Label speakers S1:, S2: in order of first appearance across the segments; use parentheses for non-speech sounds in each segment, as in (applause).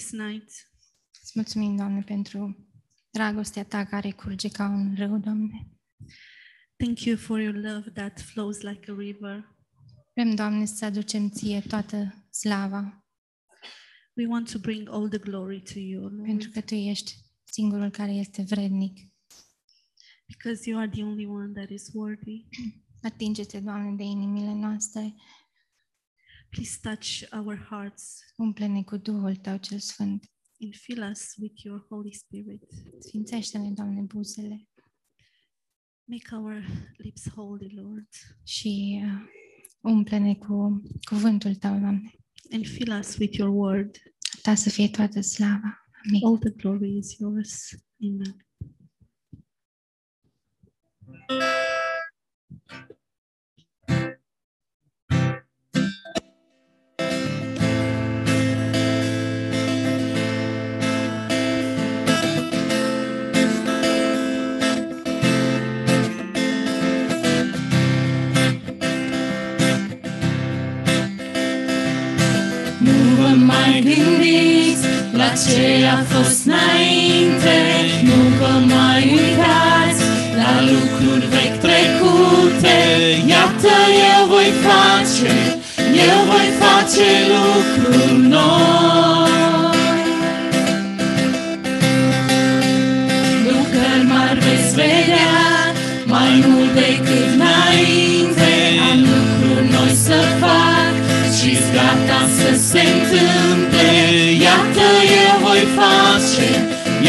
S1: this night.
S2: Îți mulțumim, Doamne, pentru dragostea Ta care curge ca un râu, Doamne.
S1: Thank you for your love that flows like a river.
S2: Vrem, Doamne, să aducem Ție toată slava,
S1: We want to bring all the glory to you, Lord,
S2: pentru că Tu ești singurul care este vrednic.
S1: because you are the only one that is worthy. (clears throat)
S2: Atinge-te, Doamne, de inimile noastre,
S1: Please touch our hearts
S2: umple-ne cu Duhul Tău cel Sfânt.
S1: and fill us with your Holy Spirit.
S2: Sfințește-ne, Doamne, buzele
S1: Make our lips holy, Lord,
S2: și uh, umple-ne cu cuvântul Tău, Doamne.
S1: and fill us with your word.
S2: Ta să fie toată slava. Amin.
S1: All the glory is yours. Amen.
S3: Mai gândiți la ce a fost înainte, nu vă mai uitați la lucruri vechi trecute. Iată, eu voi face, eu voi face lucruri noi.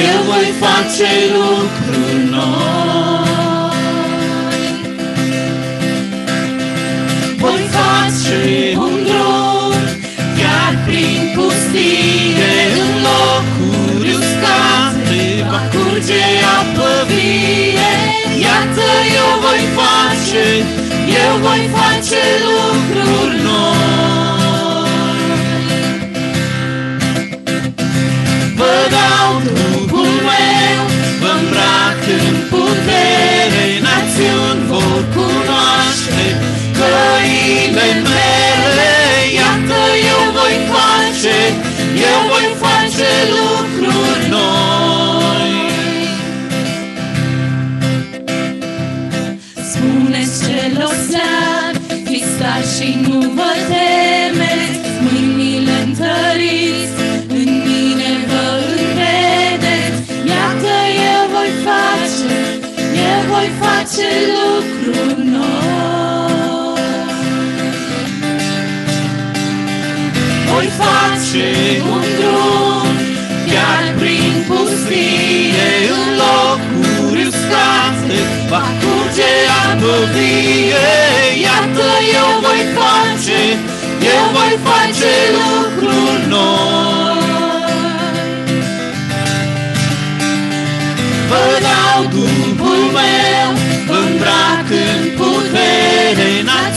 S3: Eu voi face lucruri noi. Voi face un drum chiar prin pustie, în locuri uscate, va curge apă vie. Iată, eu voi face, eu voi face lucruri face lucruri noi. Voi face un drum chiar prin pustie, în locuri uscate, va curge apă vie. Iată, eu voi face, eu voi face lucruri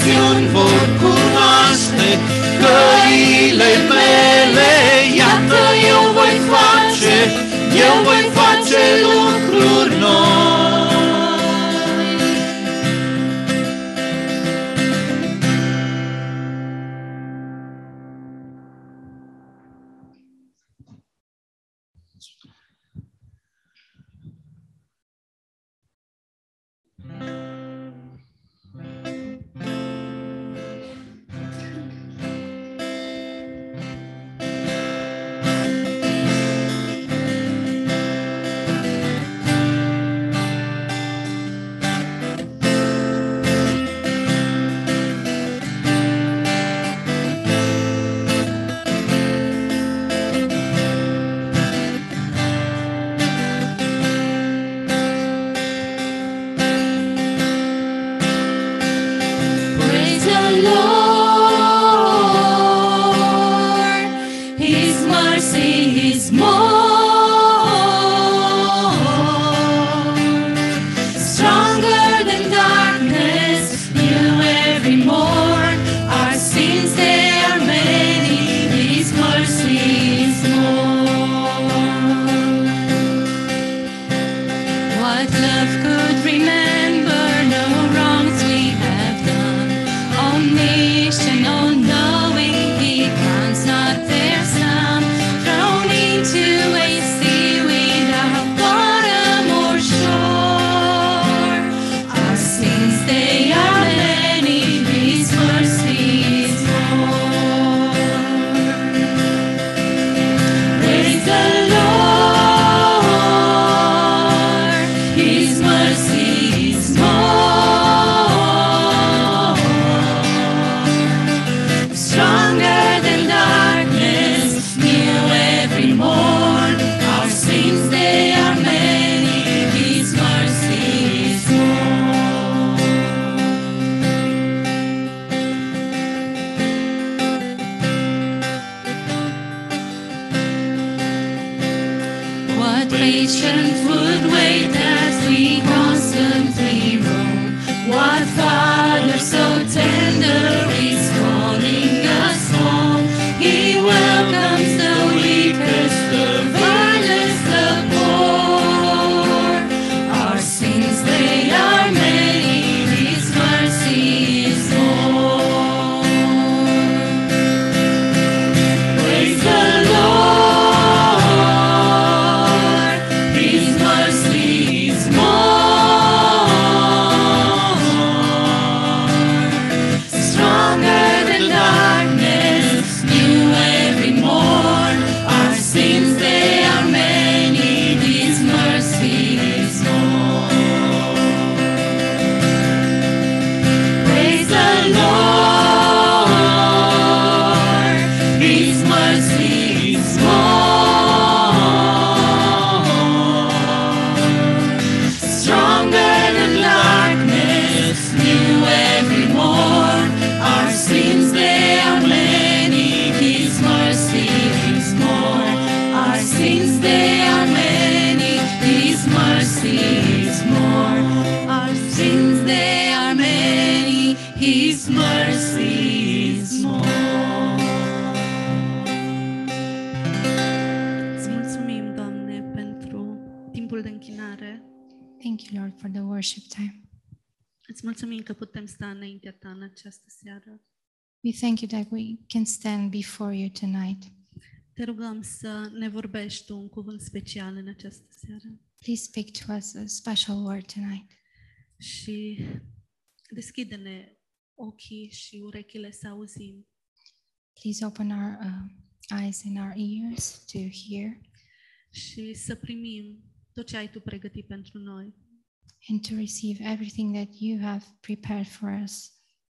S3: națiuni vor cunoaște căile mele. Iată, eu voi face, eu voi face lucruri
S1: în această seară.
S2: We thank you that we can stand before you tonight.
S1: Te rugăm să ne vorbești Tu un cuvânt special în această seară
S2: Please speak to us a special word tonight.
S1: și deschide-ne ochii și urechile să auzim
S2: Please open our uh, eyes and our ears to hear
S1: și să primim tot ce ai Tu pregătit pentru noi.
S2: and to receive everything that you have prepared for us.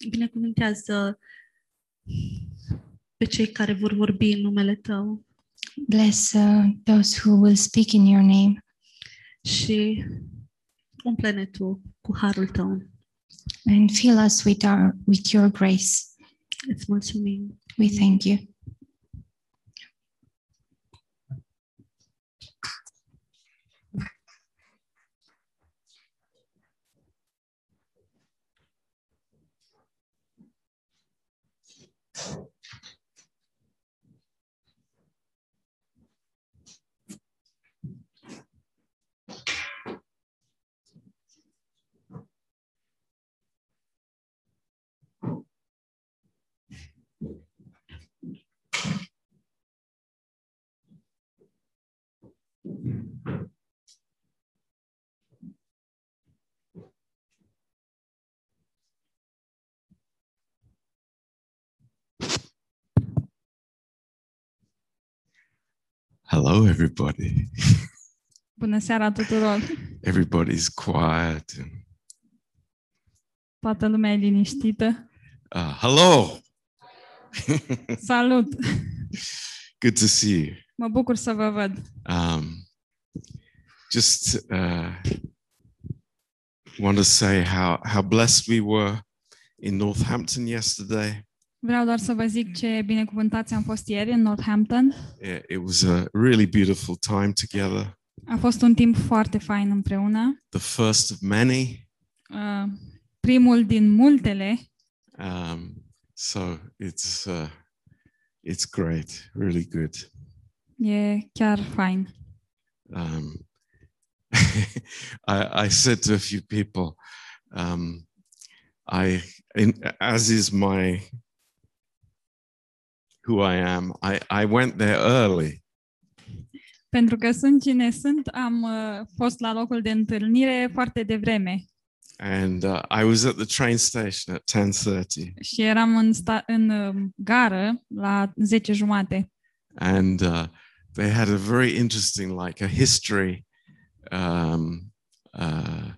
S1: Binecuvântează pe cei care vor vorbi în numele Tău
S2: Bless uh, those who will speak in your name
S1: și umple-ne Tu cu harul Tău.
S2: and fill us with our with your grace.
S1: Îți mulțumim.
S2: We thank you.
S4: Hello, everybody.
S5: Bună seara tuturor!
S4: Everybody's quiet.
S5: Toată lumea e liniștită.
S4: uh, hello. (laughs)
S5: Salut!
S4: Good to see you.
S5: Mă bucur să vă văd.
S4: Um, just uh, want to say how how blessed we were in Northampton yesterday.
S5: Vreau doar să vă zic ce binecuvântați am fost ieri în Northampton.
S4: Yeah, it was a really beautiful time together.
S5: A fost un timp foarte fain împreună.
S4: The first of many.
S5: Uh, primul din multele.
S4: Um, so it's uh, it's great, really good.
S5: E chiar fain.
S4: Um, (laughs) I, I said to a few people, um, I, in, as is my who I am, I, I went there early.
S5: Pentru că sunt cine sunt, am uh, fost la locul de întâlnire foarte devreme.
S4: And uh, I was at the train station at 10:30
S5: și eram în, sta- în uh, gară la 10 jumate.
S4: and uh, they had a very interesting like a history um, uh,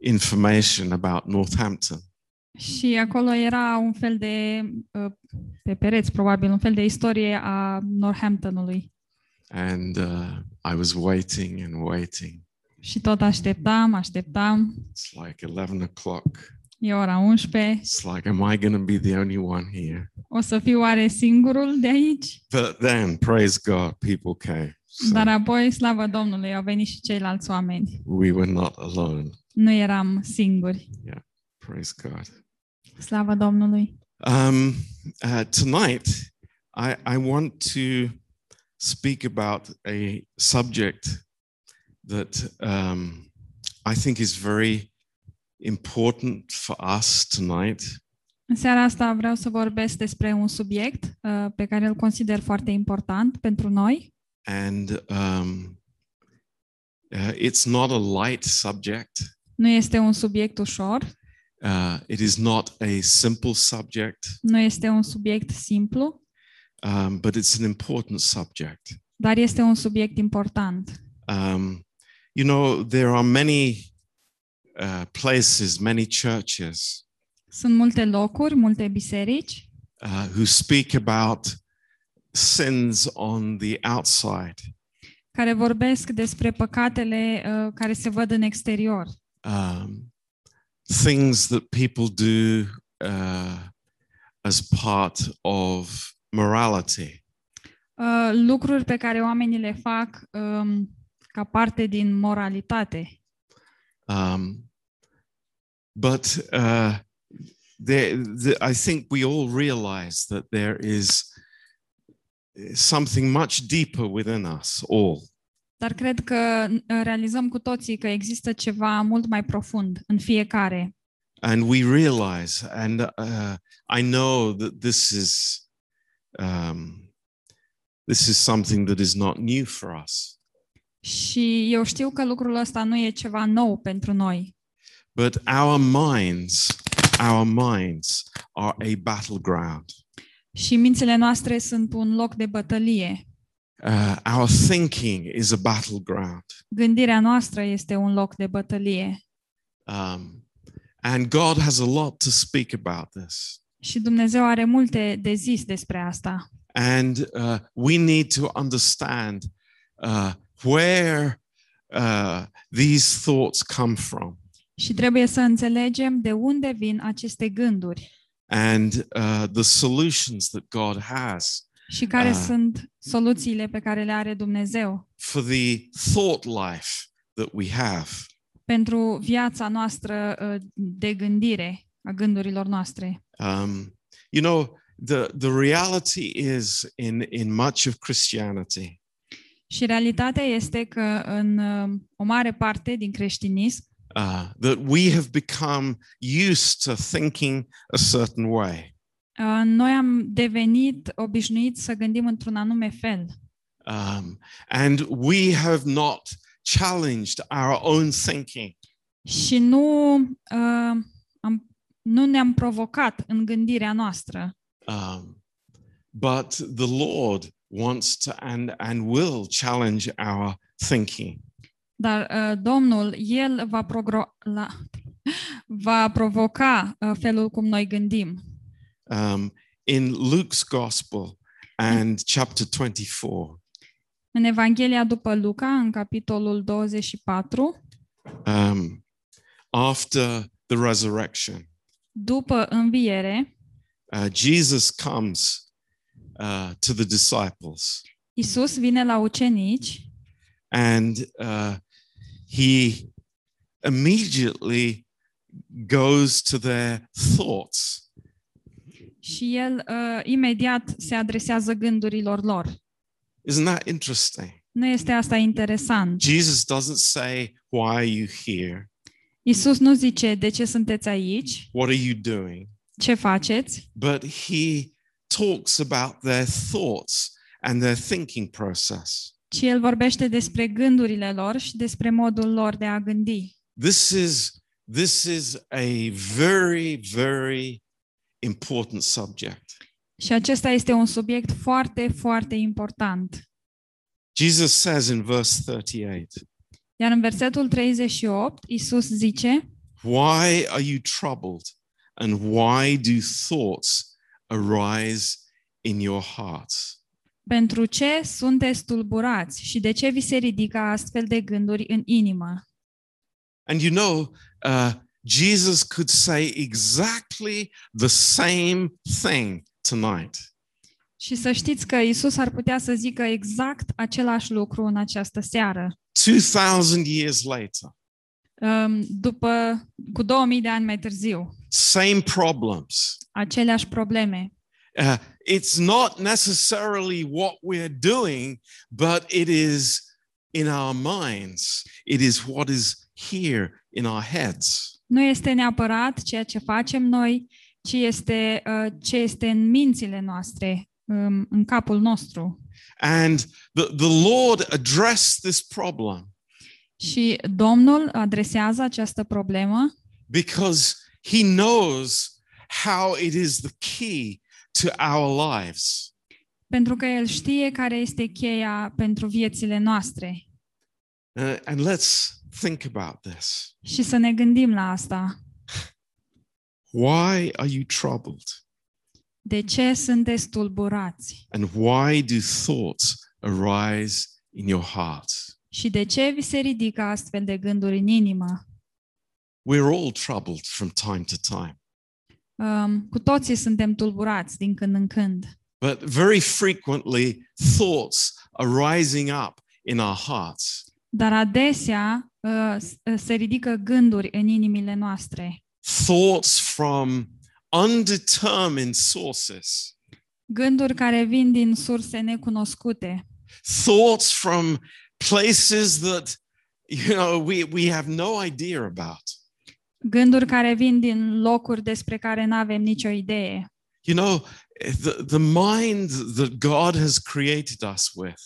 S4: information about Northampton
S5: Și acolo era un fel de, uh, pe pereți probabil, un fel de istorie a Northamptonului.
S4: and uh, I was waiting and waiting
S5: Și tot așteptam, așteptam.
S4: it's like 11 o'clock
S5: E ora 11.
S4: it's like am I going to be the only one here
S5: O să fiu oare singurul de aici?
S4: but then praise God people came so
S5: Dar apoi, slavă Domnului, au venit și ceilalți oameni.
S4: we were not alone
S5: Nu eram singuri.
S4: Praise God
S5: Slavă Domnului.
S4: Um, uh, tonight, I, I want to speak about a subject that um, I think is very important for us tonight.
S5: În seara asta vreau să vorbesc despre un subiect uh, pe care îl consider foarte important pentru noi.
S4: And um, uh, it's not a light subject.
S5: Nu este un subiect ușor,
S4: Uh, it is not a simple subject,
S5: nu este un subiect simplu,
S4: um, but it's an important subject.
S5: dar este un subiect important.
S4: Um, you know, there are many uh, places, many churches
S5: Sunt multe locuri, multe biserici
S4: uh, who speak about sins on the outside.
S5: care vorbesc despre păcatele uh, care se văd în exterior.
S4: Um, things that people do uh, as part of morality.
S5: Uh, lucruri pe care oamenii le fac um, ca parte din moralitate.
S4: Um, but uh, there, the, I think we all realize that there is something much deeper within us all.
S5: Dar cred că uh, realizăm cu toții că există ceva mult mai profund în fiecare.
S4: And we realize, and uh, I know that this is um, this is something that is not new for us.
S5: Și eu știu că lucrul ăsta nu e ceva nou pentru noi,
S4: But our minds, our minds are a battleground.
S5: și mințile noastre sunt un loc de bătălie.
S4: Uh, our thinking is a battleground.
S5: Gândirea noastră este un loc de bătălie.
S4: Um, and God has a lot to speak about this.
S5: Și Dumnezeu are multe de zis despre asta.
S4: And uh, we need to understand uh, where uh, these thoughts come from
S5: Și trebuie să înțelegem de unde vin aceste gânduri
S4: and uh, the solutions that God has
S5: și care
S4: Ah.
S5: sunt soluțiile pe care le are Dumnezeu
S4: for the thought life that we have.
S5: pentru viața noastră uh, de gândire, a gândurilor noastre.
S4: Um, you know, the, the reality is in, in much of Christianity,
S5: Și realitatea este că în uh, o mare parte din creștinism
S4: uh, that we have become used to thinking a certain way.
S5: Uh, noi am devenit obișnuiți să gândim într-un anume fel
S4: Um, and we have not challenged our own thinking.
S5: și nu, uh, am, nu ne-am provocat în gândirea noastră.
S4: Um, but the Lord wants to and, and will challenge our thinking.
S5: Dar uh, Domnul, El va, progro- la, va provoca uh, felul cum noi gândim.
S4: Um, in Luke's Gospel and chapter 24,
S5: În Evanghelia după Luca, în capitolul 24,
S4: um, after the resurrection,
S5: după înviere,
S4: uh, Jesus comes uh, to the disciples.
S5: Isus vine la ucenici
S4: and uh, he immediately goes to their thoughts.
S5: Și el uh, imediat se adresează gândurilor lor.
S4: Isn't that interesting?
S5: Nu este asta interesant.
S4: Jesus doesn't say, Why are you here?
S5: Isus nu zice de ce sunteți aici,
S4: What are you doing?
S5: ce faceți,
S4: But he talks about their thoughts and their thinking process.
S5: ci el vorbește despre gândurile lor și despre modul lor de a gândi.
S4: This is this is a very, very important subject.
S5: Și acesta este un subiect foarte, foarte important.
S4: Jesus says in verse 38,
S5: Iar în versetul 38, Isus zice,
S4: Why are you troubled? And why do thoughts arise in your hearts?
S5: Pentru ce sunteți tulburați și de ce vi se ridică astfel de gânduri în inimă?
S4: And you know, uh, Jesus could say exactly the same thing tonight.
S5: Și să știți că Isus ar putea să zică exact același lucru în această seară.
S4: 2,000 years later,
S5: Um, După, cu 2000 de ani mai târziu,
S4: same problems.
S5: aceleași probleme.
S4: Uh, it's not necessarily what we're doing, but it is in our minds. It is what is here in our heads.
S5: Nu este neapărat ceea ce facem noi, ci este uh, ce este în mințile noastre, um, în capul nostru.
S4: And the, the Lord addressed this problem
S5: Și Domnul adresează această problemă
S4: because he knows how it is the key to our lives.
S5: pentru că El știe care este cheia pentru viețile noastre.
S4: Uh, and let's think about this.
S5: Și să ne gândim la asta.
S4: Why are you troubled?
S5: De ce sunteți tulburați?
S4: And why do thoughts arise in your hearts?
S5: Și de ce vi se ridică astfel de gânduri în inimă?
S4: We're all troubled from time to time.
S5: Um, cu toții suntem tulburați din când în când.
S4: But very frequently, thoughts are rising up in our hearts.
S5: Dar adesea uh, s- uh, se ridică gânduri în inimile noastre.
S4: Thoughts from undetermined sources.
S5: Gânduri care vin din surse necunoscute.
S4: Thoughts from places that, you know, we, we have no idea about.
S5: Gânduri care vin din locuri despre care nu avem nicio idee.
S4: You know, the, the mind that God has created us with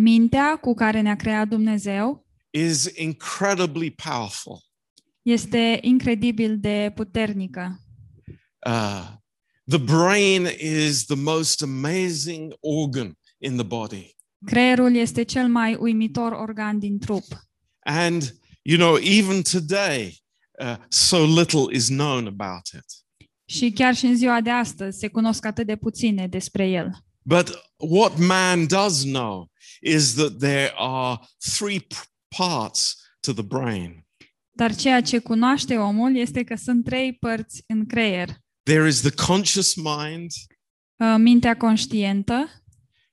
S5: Mintea cu care ne-a creat Dumnezeu
S4: is incredibly powerful.
S5: este incredibil de puternică.
S4: Uh, the brain is the most amazing organ in the body.
S5: Creierul este cel mai uimitor organ din trup.
S4: And, you know, even today, uh, so little is known about it.
S5: Și chiar și în ziua de astăzi se cunosc atât de puține despre el.
S4: But what man does know is that there are three p- parts to the brain
S5: Dar ceea ce cunoaște omul este că sunt trei părți în creier.
S4: there is the conscious mind,
S5: Uh, Mintea conștientă,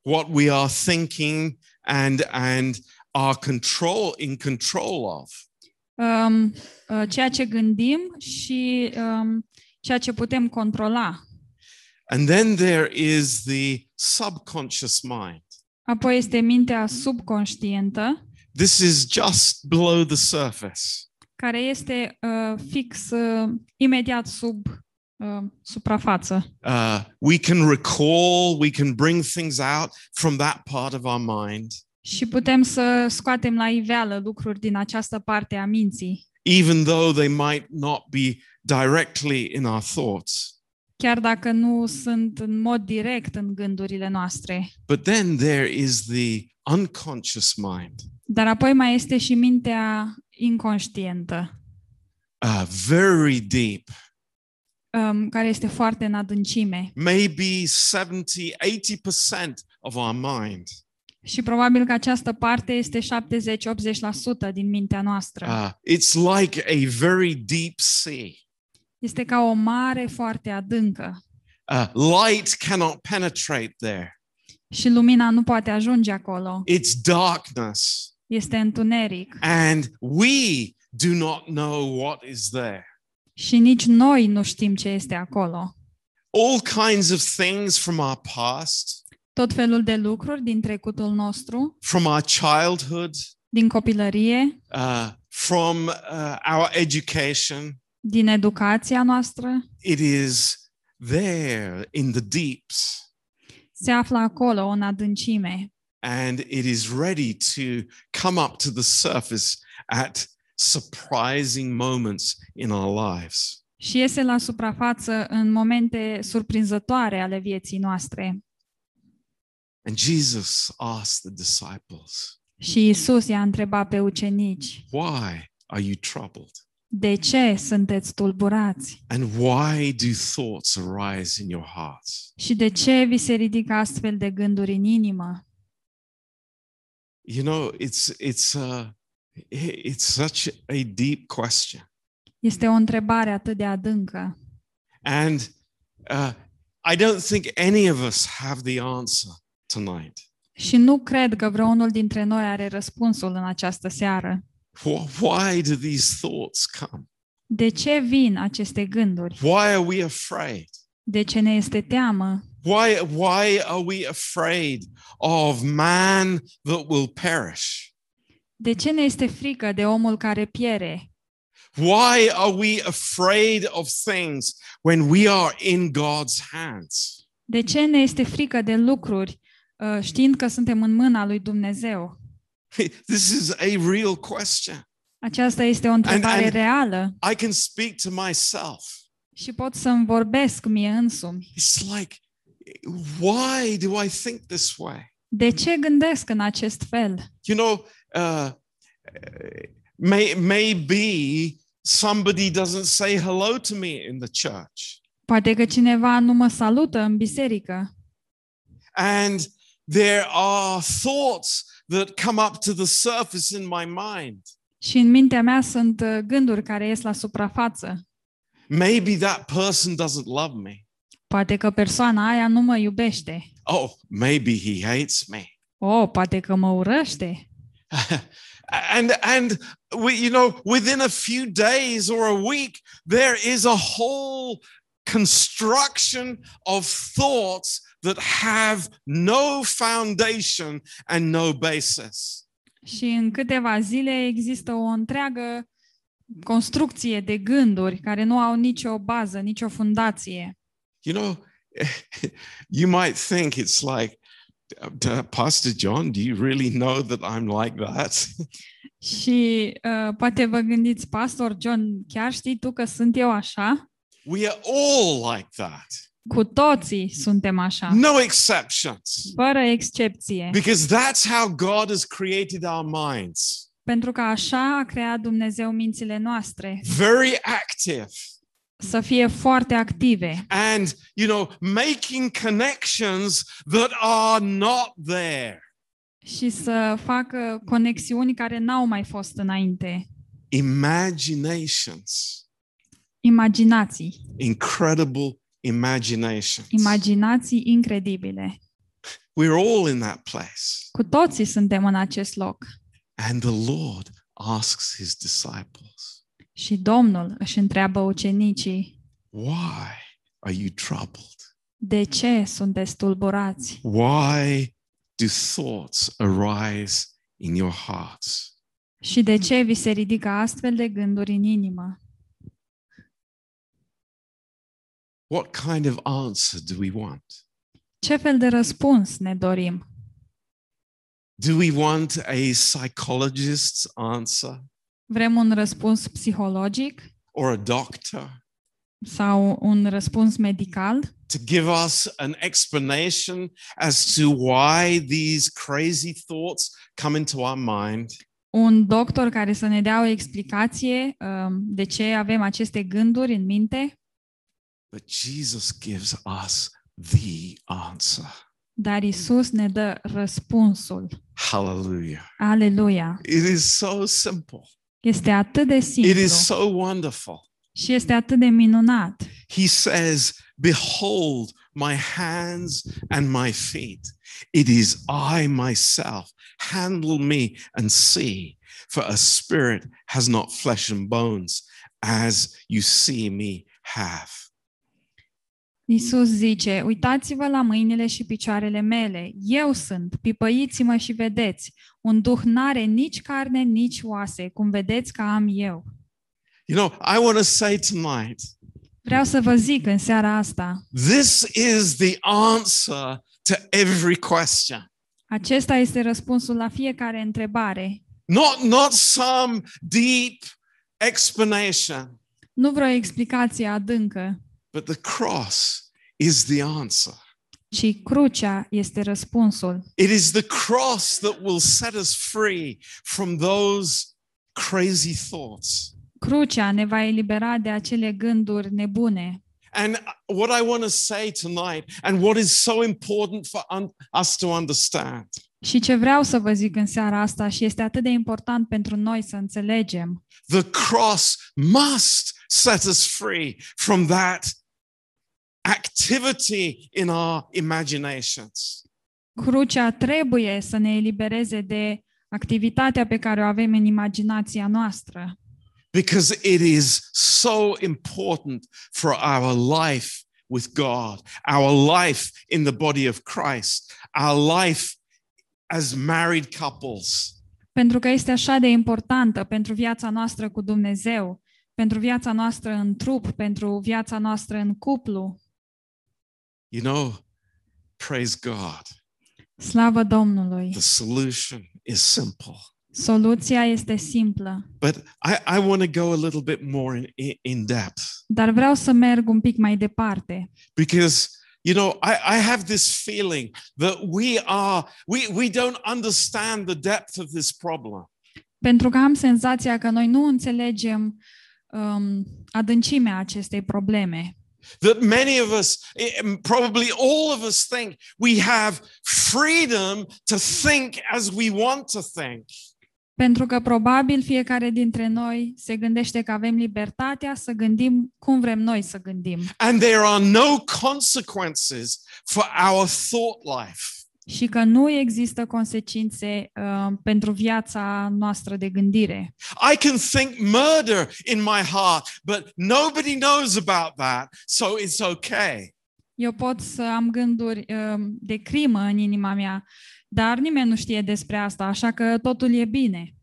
S4: what we are thinking and, and are control in control of.
S5: um, uh, ceea ce gândim și um, ceea ce putem controla.
S4: And then there is the subconscious mind.
S5: Apoi este mintea subconștientă,
S4: This is just below the surface.
S5: care este uh, fix uh, imediat sub uh, suprafață.
S4: Uh, we can recall, we can bring things out from that part of our mind,
S5: Și putem să scoatem la iveală lucruri din această parte a minții,
S4: even though they might not be directly in our thoughts.
S5: chiar dacă nu sunt în mod direct în gândurile noastre.
S4: But then there is the unconscious mind,
S5: Dar apoi mai este și mintea inconștientă,
S4: uh, very deep,
S5: um, care este foarte în adâncime.
S4: maybe 70, 80% of our mind.
S5: Și probabil că această parte este 70-80% din mintea noastră.
S4: Uh, it's like a very deep sea.
S5: Este ca o mare foarte adâncă
S4: Uh, light cannot penetrate there.
S5: și lumina nu poate ajunge acolo.
S4: It's darkness.
S5: Este întuneric
S4: And we do not know what is there.
S5: și nici noi nu știm ce este acolo.
S4: All kinds of things from our past,
S5: tot felul de lucruri din trecutul nostru,
S4: from our childhood,
S5: din copilărie,
S4: uh, from uh, our education.
S5: din educația noastră,
S4: It is there in the deeps.
S5: se află acolo în adâncime
S4: and it is ready to come up to the surface at surprising moments in our lives.
S5: și iese la suprafață în momente surprinzătoare ale vieții noastre.
S4: And Jesus asked the disciples,
S5: Și Isus i-a întrebat pe ucenici,
S4: Why are you troubled?
S5: de ce sunteți tulburați?
S4: And why do thoughts arise in your hearts?
S5: Și de ce vi se ridică astfel de gânduri în inimă?
S4: You know, it's it's uh it's such a deep question.
S5: Este o întrebare atât de adâncă.
S4: And uh, I don't think any of us have the answer tonight.
S5: Și nu cred că vreunul dintre noi are răspunsul în această seară.
S4: Wh- Why do these thoughts come?
S5: De ce vin aceste gânduri?
S4: Why are we afraid?
S5: De ce ne este teamă?
S4: Why, why are we afraid of man that will perish?
S5: De ce ne este frică de omul care piere?
S4: Why are we afraid of things when we are in God's hands?
S5: De ce ne este frică de lucruri uh, știind că suntem în mâna lui Dumnezeu? (laughs)
S4: This is a real question.
S5: Aceasta este o întrebare
S4: and-
S5: reală
S4: I can speak to myself.
S5: și pot să-mi vorbesc mie însumi.
S4: It's like, why do I think this way?
S5: De ce gândesc în acest fel?
S4: You know, uh, may, maybe somebody doesn't say hello to me in the church.
S5: Poate că cineva nu mă salută în biserică
S4: And there are thoughts that come up to the surface in my mind.
S5: și în mintea mea sunt uh, gânduri care ies la suprafață.
S4: Maybe that person doesn't love me.
S5: Poate că persoana aia nu mă iubește.
S4: Oh, maybe he hates me.
S5: Oh, poate că mă urăște. (laughs)
S4: and and we, you know, within a few days or a week, there is a whole construction of thoughts that have no foundation and no basis.
S5: Și în câteva zile există o întreagă construcție de gânduri care nu au nicio bază, nicio fundație.
S4: You know, (laughs) you might think it's like, "Uh, Pastor John, do you really know that I'm like that? (laughs)
S5: Și uh, poate vă gândiți, Pastor John, chiar știi tu că sunt eu așa?
S4: we are all like that,
S5: Cu toții suntem așa,
S4: no exceptions,
S5: fără excepție.
S4: because that's how God has created our minds.
S5: Pentru că așa a creat Dumnezeu mințile noastre,
S4: very active
S5: să fie foarte active
S4: and you know making connections that are not there
S5: și să facă conexiuni care n-au mai fost înainte.
S4: imaginations
S5: Imaginații,
S4: incredible imaginations
S5: imaginații incredibile.
S4: we're all in that place
S5: Cu toții suntem în acest loc.
S4: and the lord asks his disciples
S5: Și Domnul își întreabă ucenicii,
S4: why are you troubled
S5: de ce sunteți tulburați?
S4: why do thoughts arise in your hearts
S5: Și de ce vi se ridică astfel de gânduri în inimă?
S4: what kind of answer do we want
S5: Ce fel de răspuns ne dorim?
S4: do we want a psychologist's answer
S5: Vrem un răspuns psihologic
S4: or a doctor
S5: sau un răspuns medical
S4: to give us an explanation as to why these crazy thoughts come into our mind?
S5: un doctor care să ne dea o explicație um, de ce avem aceste gânduri în minte,
S4: But Jesus gives us the answer.
S5: dar Isus ne dă răspunsul.
S4: Hallelujah.
S5: Aleluia!
S4: It is so simple.
S5: Este atât de
S4: It is so wonderful.
S5: și este atât de minunat.
S4: He says, Behold my hands and my feet. It is I myself. Handle me and see, for a spirit has not flesh and bones, as you see me have.
S5: Iisus zice, uitați-vă la mâinile și picioarele mele. Eu sunt, pipăiți-mă și vedeți. Un duh n-are nici carne, nici oase, cum vedeți că am eu.
S4: You know, I want to say tonight
S5: Vreau să vă zic în seara asta,
S4: this is the answer to every question.
S5: acesta este răspunsul la fiecare întrebare.
S4: Not, not some deep explanation,
S5: Nu vreo explicație adâncă,
S4: but the cross is the answer.
S5: ci crucea este răspunsul.
S4: It is the cross that will set us free from those crazy thoughts.
S5: Crucea ne va elibera de acele gânduri nebune.
S4: And what I want to say tonight, and what is so important for un- us to understand,
S5: Și ce vreau să vă zic în seara asta și este atât de important pentru noi să înțelegem,
S4: the cross must set us free from that activity in our imaginations.
S5: crucea trebuie să ne elibereze de activitatea pe care o avem în imaginația noastră.
S4: because it is so important for our life with God, our life in the body of Christ, our life as married couples.
S5: Pentru că este așa de importantă pentru viața noastră cu Dumnezeu, pentru viața noastră în trup, pentru viața noastră în cuplu.
S4: You know, praise God.
S5: Slavă Domnului!
S4: The solution is simple.
S5: Soluția este simplă,
S4: But I, I want to go a little bit more in, in, in depth
S5: dar vreau să merg un pic mai departe.
S4: because you know I, I have this feeling that we are we, we don't understand the depth of this problem.
S5: Pentru că am senzația că noi nu înțelegem um, adâncimea acestei probleme.
S4: That many of us, eh, probably all of us, think we have freedom to think as we want to think.
S5: Pentru că probabil fiecare dintre noi se gândește că avem libertatea să gândim cum vrem noi să gândim
S4: And there are no consequences for our thought life.
S5: Și că nu există consecințe uh, pentru viața noastră de gândire.
S4: I can think murder in my heart, but nobody knows about that, so it's okay.
S5: Eu pot să am gânduri uh, de crimă în inima mea, dar nimeni nu știe despre asta, așa că totul e bine.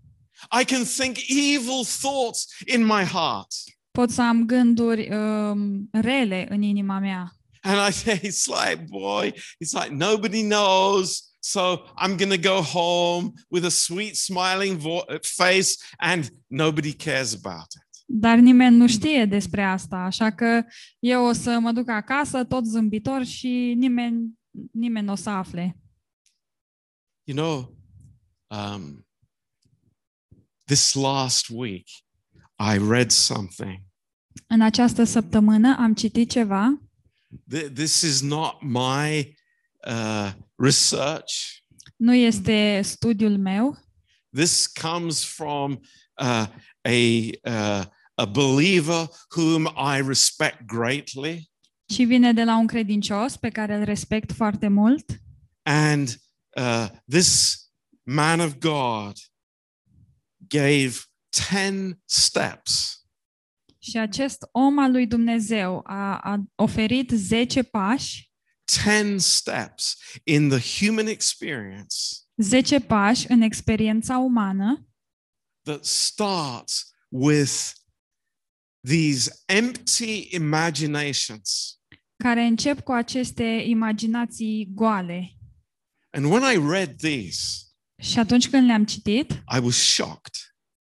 S4: I can think evil thoughts in my heart.
S5: Pot să am gânduri um, rele în inima mea.
S4: And I (laughs) say, it's like, boy, it's like nobody knows. So I'm going to go home with a sweet, smiling vo- face, and nobody cares about it.
S5: Dar nimeni nu știe despre asta, așa că eu o să mă duc acasă tot zâmbitor și nimeni, nimeni nu o să afle.
S4: You know, um, this last week, I read something.
S5: În această săptămână am citit ceva,
S4: Th- This is not my uh, research.
S5: nu este studiul meu,
S4: This comes from uh, a, uh, a believer whom I respect greatly.
S5: ci vine de la un credincios pe care îl respect foarte mult.
S4: And uh, this man of God gave 10 steps
S5: Și acest om al lui Dumnezeu a, a oferit 10 pași,
S4: 10 steps in the human experience
S5: 10 pași în experiența umană
S4: that starts with these empty imaginations.
S5: care încep cu aceste imaginații goale.
S4: And when I read these,
S5: Și atunci când le-am citit,
S4: I was shocked.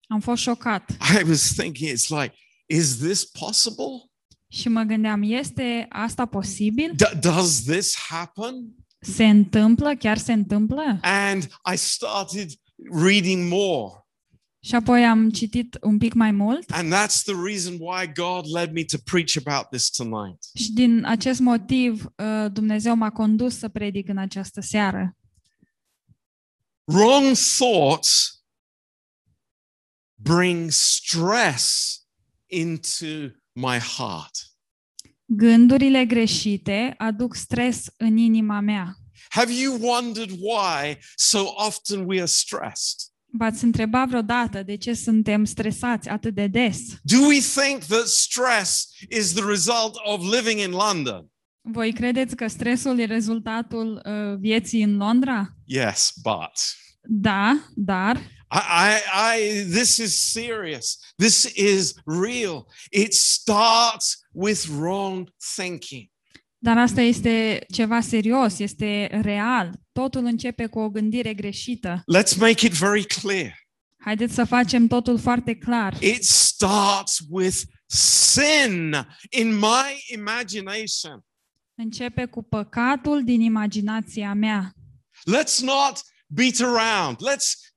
S5: am fost șocat
S4: I was thinking, it's like, is this possible?
S5: și mă gândeam, este asta posibil?
S4: D- does this happen?
S5: Se întâmplă? Chiar se întâmplă?
S4: And I started reading more.
S5: Și apoi am citit un pic mai mult
S4: And that's the reason why God led me to preach about this tonight.
S5: și din acest motiv uh, Dumnezeu m-a condus să predic în această seară.
S4: Wrong thoughts bring stress into my heart.
S5: Gândurile greșite aduc stres în inima mea.
S4: Have you wondered why so often we are stressed?
S5: V-ați întrebat vreodată de ce suntem stresați atât de des?
S4: Do we think that stress is the result of living in London?
S5: Voi credeți că stresul e rezultatul uh, vieții în Londra?
S4: Yes, but
S5: Da, dar
S4: I, I, I, this is serious. This is real. It starts with wrong thinking.
S5: Dar asta este ceva serios, este real. Totul începe cu o gândire greșită.
S4: Let's make it very clear.
S5: Haideți să facem totul foarte clar.
S4: It starts with sin in my imagination.
S5: Începe cu păcatul din imaginația mea.
S4: Let's not beat around. Let's s-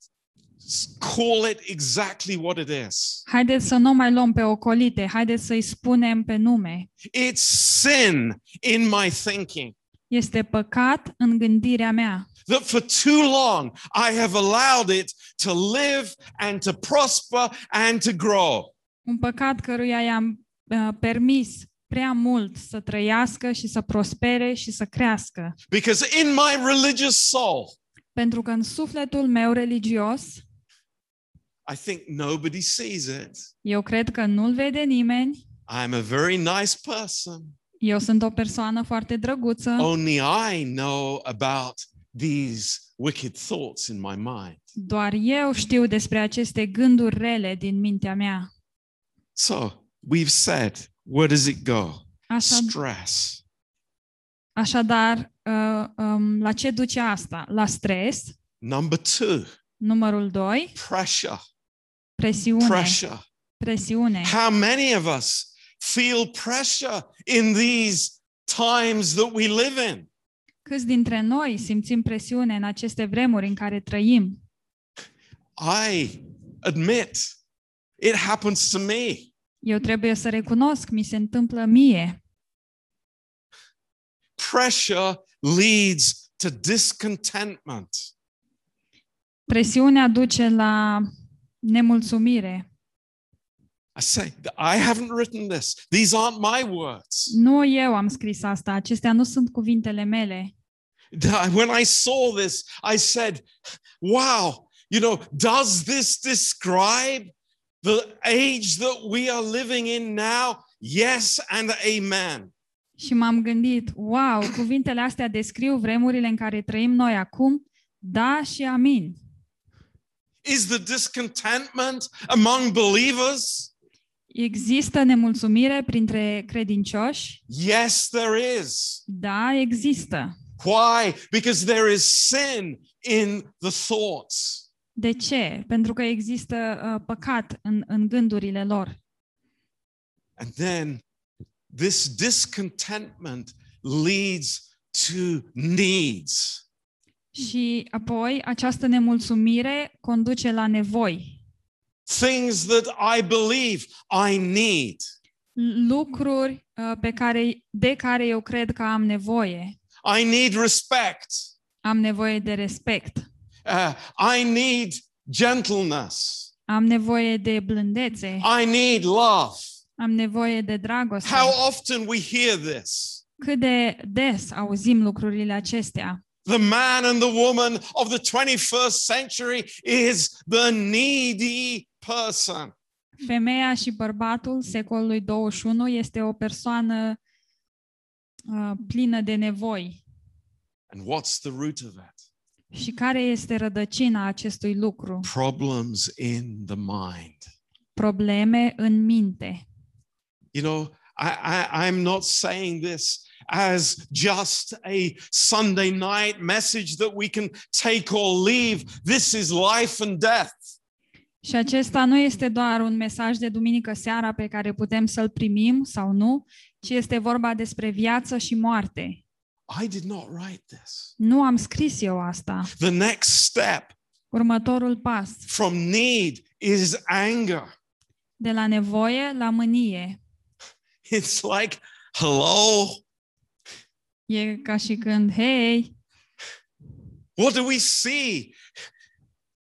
S4: call it exactly what it is.
S5: Haideți să nu mai luăm pe ocolite, haideți să-i spunem pe nume.
S4: It's sin in my thinking.
S5: Este păcat în gândirea mea.
S4: that for too long I have allowed it to live and to prosper and to grow.
S5: Un păcat căruia i-am uh, permis prea mult să trăiască și să prospere și să crească.
S4: Because in my religious soul,
S5: Pentru că în sufletul meu religios,
S4: I think nobody sees it.
S5: eu cred că nu-l vede nimeni,
S4: I'm a very nice person.
S5: eu sunt o persoană foarte drăguță,
S4: Only I know about these wicked thoughts in my mind.
S5: doar eu știu despre aceste gânduri rele din mintea mea.
S4: So we've said, where does it go?
S5: Așa,
S4: Stress.
S5: așadar, uh, um, la ce duce asta? La stres,
S4: Number two,
S5: numărul 2,
S4: pressure.
S5: Presiune.
S4: Pressure.
S5: Presiune.
S4: How many of us feel pressure in these times that we live in?
S5: Câți dintre noi simțim presiune în aceste vremuri în care trăim?
S4: I admit it happens to me.
S5: Eu trebuie să recunosc, mi se întâmplă mie.
S4: Pressure leads to discontentment.
S5: Presiunea duce la nemulțumire.
S4: I say, I haven't written this. These aren't my words.
S5: Nu eu am scris asta, acestea nu sunt cuvintele mele.
S4: When I saw this, I said, wow, you know, does this describe the age that we are living in now? Yes and amen.
S5: Și m-am gândit, wow, cuvintele astea descriu vremurile în care trăim noi acum? Da și amin.
S4: Is the discontentment among believers?
S5: Există nemulțumire printre credincioși?
S4: Yes, there is.
S5: Da, există.
S4: Why? Because there is sin in the thoughts.
S5: De ce? Pentru că există uh, păcat în, în gândurile lor.
S4: And then this discontentment leads to needs.
S5: Și apoi această nemulțumire conduce la nevoi.
S4: Things that I believe I need.
S5: Lucruri uh, pe care, de care eu cred că am nevoie.
S4: I need respect.
S5: Am nevoie de respect.
S4: Uh, I need gentleness.
S5: Am nevoie de blândețe.
S4: I need love.
S5: Am nevoie de dragoste.
S4: How often we hear this.
S5: Cât de des auzim lucrurile acestea?
S4: The man and the woman of the 21st century is the needy person.
S5: Femeia și bărbatul secolului 21 este o persoană uh, plină de nevoi.
S4: And what's the root of it?
S5: Și care este rădăcina acestui lucru?
S4: Problems in the mind.
S5: Probleme în minte.
S4: You know, I, I, I'm not saying this as just a Sunday night message that we can take or leave. This is life and death.
S5: Și acesta nu este doar un mesaj de duminică seara pe care putem să-l primim sau nu, ci este vorba despre viață și moarte.
S4: I did not write this.
S5: Nu am scris eu asta.
S4: The next step
S5: Următorul pas,
S4: from need is anger.
S5: de la nevoie la mânie.
S4: It's like, hello,
S5: E ca și când, hei,
S4: what do we see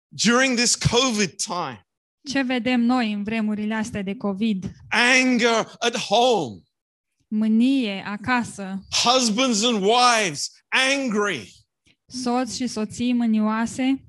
S4: during this COVID time?
S5: ce vedem noi în vremurile astea de COVID?
S4: Anger at home,
S5: Mânie acasă,
S4: husbands and wives angry,
S5: soți și soții mânioase,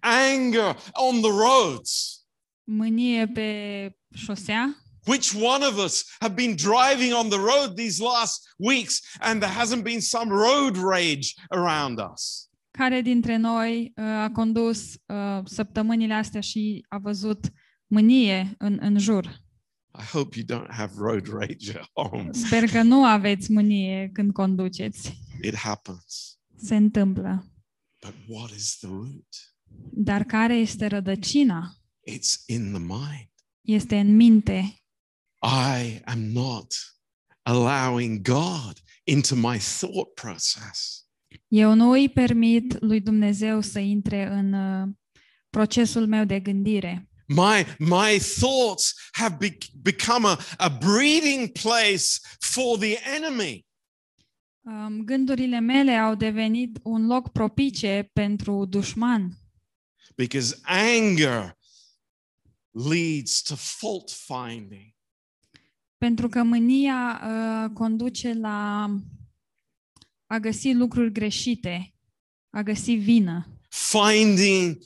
S4: anger on the roads.
S5: mânie pe șosea,
S4: Which one of us have been driving on the road these last weeks and there hasn't been some road rage around us?
S5: Care dintre noi uh, a condus uh, săptămânile astea și a văzut mânie în, în jur?
S4: I hope you don't have road rage at home.
S5: Sper că nu aveți mânie când conduceți.
S4: It happens.
S5: Se întâmplă.
S4: But what is the root?
S5: Dar care este rădăcina?
S4: It's in the mind.
S5: Este în minte.
S4: I am not allowing God into my thought process.
S5: Eu nu îi permit lui Dumnezeu să intre în uh, procesul meu de gândire.
S4: My, my thoughts have be- become a, a breeding place for the enemy.
S5: Um, Gândurile mele au devenit un loc propice pentru dușman,
S4: because anger leads to fault finding.
S5: Pentru că mânia uh, conduce la a găsi lucruri greșite, a găsi vină,
S4: finding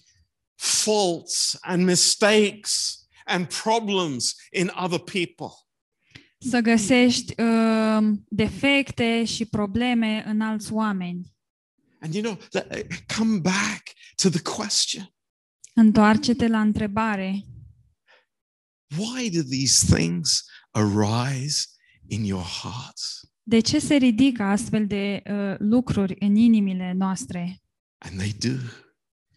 S4: faults and mistakes and problems in other people.
S5: să găsești uh, defecte și probleme în alți oameni.
S4: And you know, let- come back to the question
S5: Întoarce-te la întrebare.
S4: why do these things arise in your hearts?
S5: De ce se ridică astfel de uh, lucruri în inimile noastre?
S4: And they do,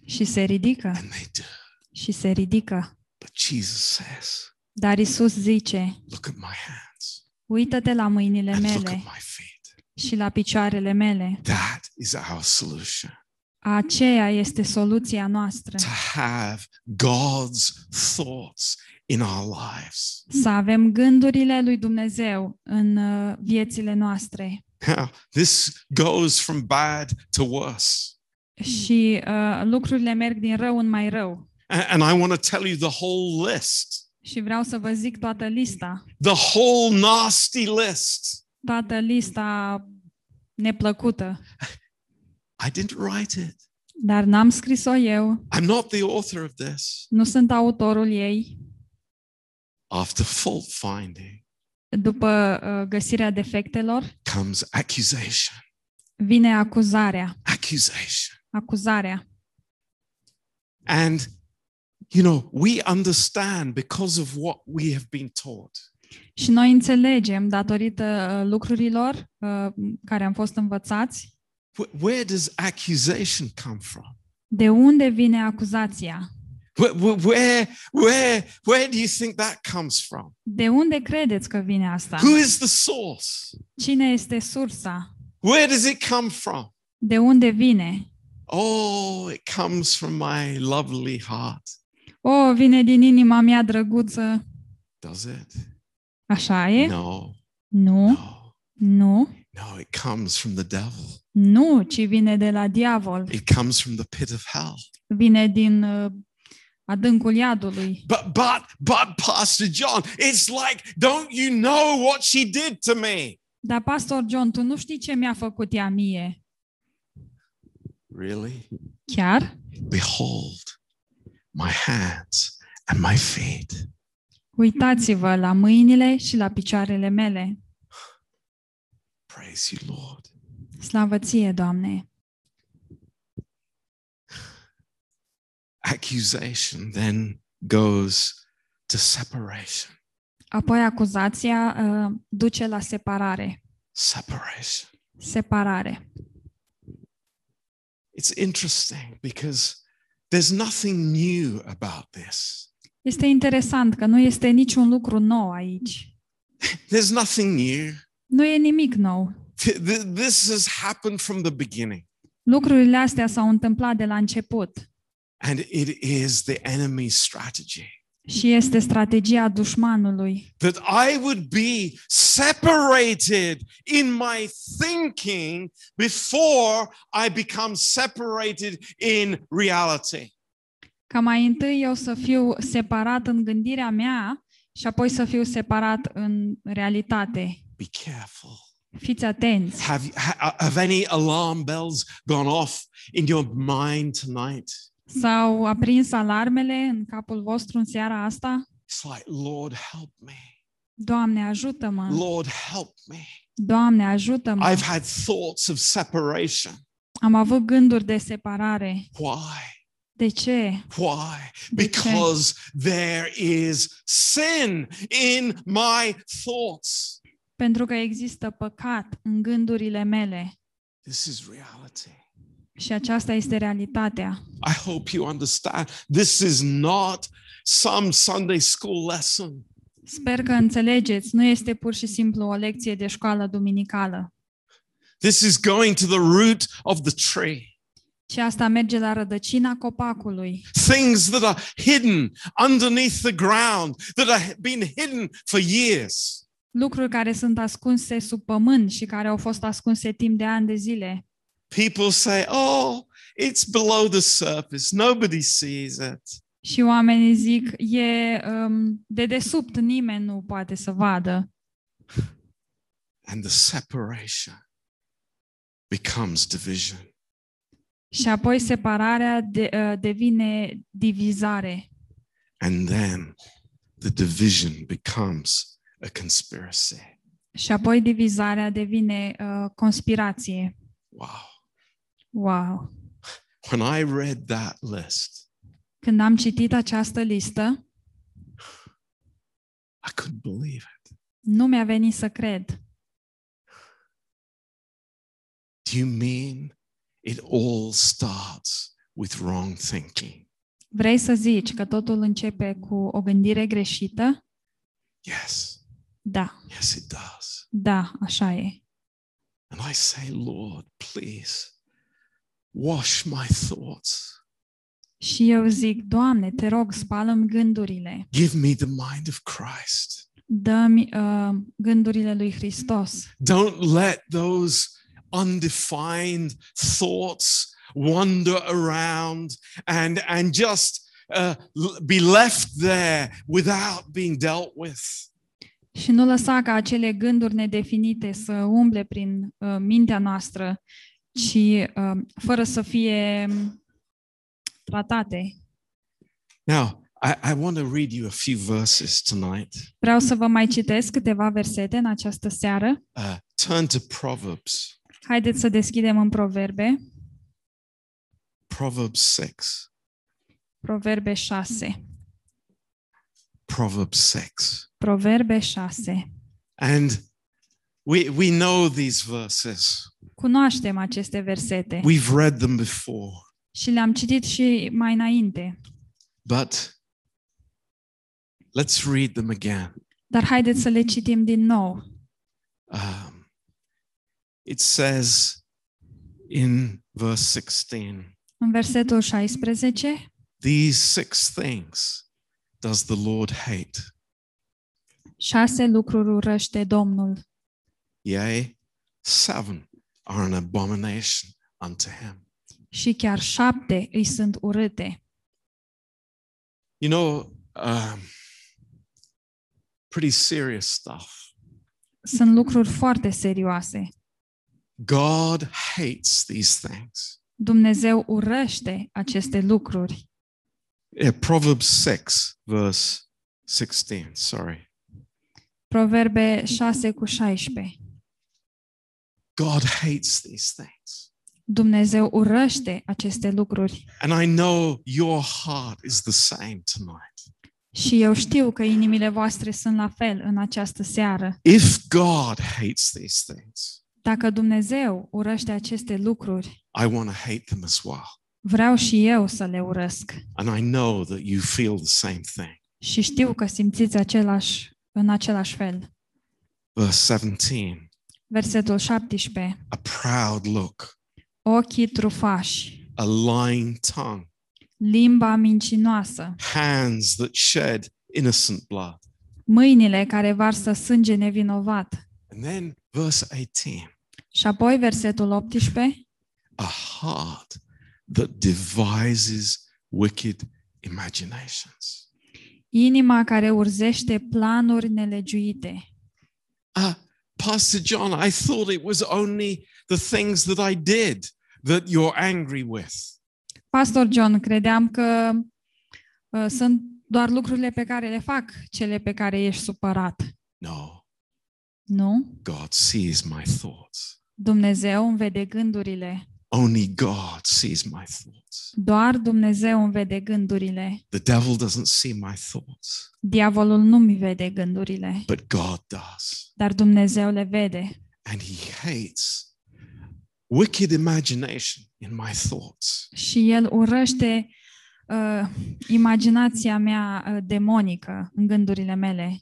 S5: Și se ridică,
S4: and they do.
S5: și se ridică.
S4: But Jesus says,
S5: Dar Isus zice,
S4: Look at my hands
S5: uită-te la mâinile
S4: and look at
S5: mele
S4: my feet.
S5: și la picioarele mele.
S4: That is our solution
S5: Aceea este soluția noastră.
S4: to have God's thoughts in our lives.
S5: Să avem gândurile lui Dumnezeu în uh, viețile noastre.
S4: Now, this goes from bad to worse.
S5: Și uh, lucrurile merg din rău în mai rău.
S4: A- And I want to tell you the whole list,
S5: Și vreau să vă zic toată lista.
S4: the whole nasty list.
S5: Toată lista neplăcută.
S4: I didn't write it.
S5: Dar n-am scris-o eu.
S4: I'm not the author of this.
S5: Nu sunt autorul ei.
S4: After fault finding
S5: După uh, găsirea defectelor,
S4: comes accusation.
S5: vine acuzarea.
S4: Accusation.
S5: Acuzarea.
S4: And, you know, we understand because of what we have been taught.
S5: Și noi înțelegem, datorită uh, lucrurilor uh, care am fost învățați,
S4: Wh- Where does accusation come from?
S5: de unde vine acuzația.
S4: Wh- wh- Where, where, where do you think that comes from?
S5: De unde credeți că vine asta?
S4: Who is the source?
S5: Cine este sursa?
S4: Where does it come from?
S5: De unde vine?
S4: Oh, it comes from my lovely heart.
S5: O, vine din inima mea drăguță.
S4: Does it?
S5: Așa e?
S4: No,
S5: Nu,
S4: no,
S5: nu,
S4: no. It comes from the devil.
S5: nu, ci vine de la diavol.
S4: It comes from the pit of hell.
S5: Vine din uh, adâncul iadului.
S4: But, but, but, Pastor John, it's like, don't you know what she did to me?
S5: Dar, Pastor John, tu nu știi ce mi-a făcut ea mie.
S4: Really?
S5: Chiar?
S4: Behold, my hands and my feet.
S5: Uitați-vă la mâinile și la picioarele mele.
S4: Praise you, Lord.
S5: Slavă ție, Doamne!
S4: Accusation then goes to separation.
S5: Apoi acuzația uh, duce la separare.
S4: Separation.
S5: Separare.
S4: It's interesting because there's nothing new about this.
S5: Este interesant că nu este niciun lucru nou aici. (laughs)
S4: There's nothing new.
S5: Nu e nimic nou.
S4: Th- th- This has happened from the beginning.
S5: Lucrurile astea s-au întâmplat de la început
S4: And it is the enemy's strategy
S5: și este strategia dușmanului
S4: that I would be separated in my thinking before I become separated in reality.
S5: ca mai întâi eu să fiu separat în gândirea mea și apoi să fiu separat în realitate.
S4: Be careful.
S5: Fiți atenți!
S4: Have, have any alarm bells gone off in your mind tonight?
S5: S-au aprins alarmele în capul vostru în seara asta?
S4: It's like, Lord, help me.
S5: Doamne, ajută-mă!
S4: Lord, help me.
S5: Doamne, ajută-mă!
S4: I've had thoughts of separation.
S5: Am avut gânduri de separare.
S4: Why?
S5: De ce?
S4: Why?
S5: De ce?
S4: Because there is sin in my thoughts.
S5: Pentru că există păcat în gândurile mele.
S4: This is reality.
S5: Și aceasta este realitatea.
S4: I hope you understand. This is not some Sunday school lesson.
S5: Sper că înțelegeți, nu este pur și simplu o lecție de școală duminicală,
S4: This is going to the root of the tree.
S5: ci asta merge la rădăcina copacului.
S4: Things that are hidden underneath the ground, that have been hidden for years.
S5: Lucruri care sunt ascunse sub pământ și care au fost ascunse timp de ani de zile.
S4: People say, oh, it's below the surface. Nobody sees it.
S5: Și oamenii zic, e um, de desubt, nimeni nu poate să vadă.
S4: And the separation becomes division.
S5: Și apoi separarea de, uh, devine divizare.
S4: And then the division becomes a conspiracy.
S5: Și apoi divizarea devine uh, conspirație.
S4: Wow.
S5: Wow!
S4: When I read that list,
S5: Când am citit această listă,
S4: I couldn't believe it.
S5: nu mi-a venit să cred.
S4: Do you mean it all starts with wrong thinking?
S5: Vrei să zici că totul începe cu o gândire greșită?
S4: Yes,
S5: Da,
S4: yes, it does.
S5: da, așa e.
S4: And I say, Lord, please wash my thoughts.
S5: Și eu zic, Doamne, te rog, spală-mi gândurile.
S4: Give me the mind of Christ.
S5: Dă-mi uh, gândurile lui Hristos.
S4: Don't let those undefined thoughts wander around and, and just uh, l- be left there without being dealt with.
S5: Și nu lăsa ca acele gânduri nedefinite să umble prin uh, mintea noastră, ci uh, fără să fie um, tratate.
S4: Now, I, I want to read you a few verses tonight.
S5: Vreau să vă mai citesc câteva versete în această seară.
S4: Uh, turn to Proverbs,
S5: Haideți să deschidem în Proverbe,
S4: Proverbs 6.
S5: Proverbe 6.
S4: Proverbs 6.
S5: Proverbe 6.
S4: And we, we know these verses,
S5: Cunoaștem aceste versete
S4: we've read them before,
S5: și le-am citit și mai înainte,
S4: but let's read them again.
S5: dar haideți să le citim din nou.
S4: Um, it says in verse 16,
S5: În versetul 16,
S4: These six things does the Lord hate.
S5: șase lucruri urăște Domnul,
S4: Yea, seven are an abomination unto him.
S5: și chiar șapte îi sunt urâte.
S4: You know, um, pretty serious stuff.
S5: Sunt lucruri foarte serioase.
S4: God hates these things.
S5: Dumnezeu urăște aceste lucruri.
S4: Yeah, Proverbs 6, verse 16. Sorry.
S5: Proverbe 6 cu 16.
S4: God hates these things.
S5: Dumnezeu urăște aceste lucruri.
S4: And I know your heart is the same tonight.
S5: Și eu știu că inimile voastre sunt la fel în această seară.
S4: If God hates these things,
S5: Dacă Dumnezeu urăște aceste lucruri,
S4: I want to hate them as well.
S5: vreau și eu să le urăsc.
S4: And I know that you feel the same thing.
S5: Și știu că simțiți același, în același fel.
S4: Verse 17
S5: Versetul 17.
S4: a proud look,
S5: Ochii trufași,
S4: a lying tongue,
S5: limba mincinoasă,
S4: hands that shed innocent blood.
S5: mâinile care varsă sânge nevinovat.
S4: And then verse 18
S5: Și apoi versetul 18.
S4: a heart that devises wicked imaginations.
S5: Inima care urzește planuri nelegiuite.
S4: Uh, Pastor John, I thought it was only the things that I did that you're angry with.
S5: Pastor John, credeam că uh, sunt doar lucrurile pe care le fac, cele pe care ești supărat.
S4: No,
S5: Nu,
S4: God sees my thoughts.
S5: Dumnezeu îmi vede gândurile.
S4: Only God sees my thoughts.
S5: Doar Dumnezeu îmi vede gândurile.
S4: The devil doesn't see my thoughts,
S5: Diavolul nu mi vede gândurile,
S4: but God does.
S5: dar Dumnezeu le vede.
S4: And he hates wicked imagination in my thoughts.
S5: Și el urăște uh, imaginația mea uh, demonică în gândurile mele.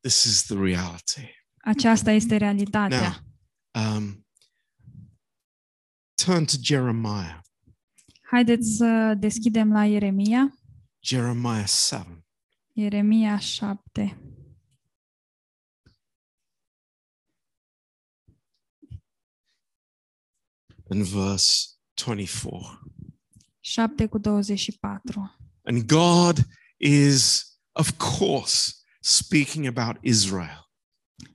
S4: This is the reality.
S5: Aceasta este realitatea.
S4: Now, um, turn to Jeremiah,
S5: Haideți să deschidem la Ieremia,
S4: Jeremiah 7.
S5: Ieremia 7.
S4: and verse 24.
S5: 7 cu 24.
S4: And God is, of course, speaking about Israel.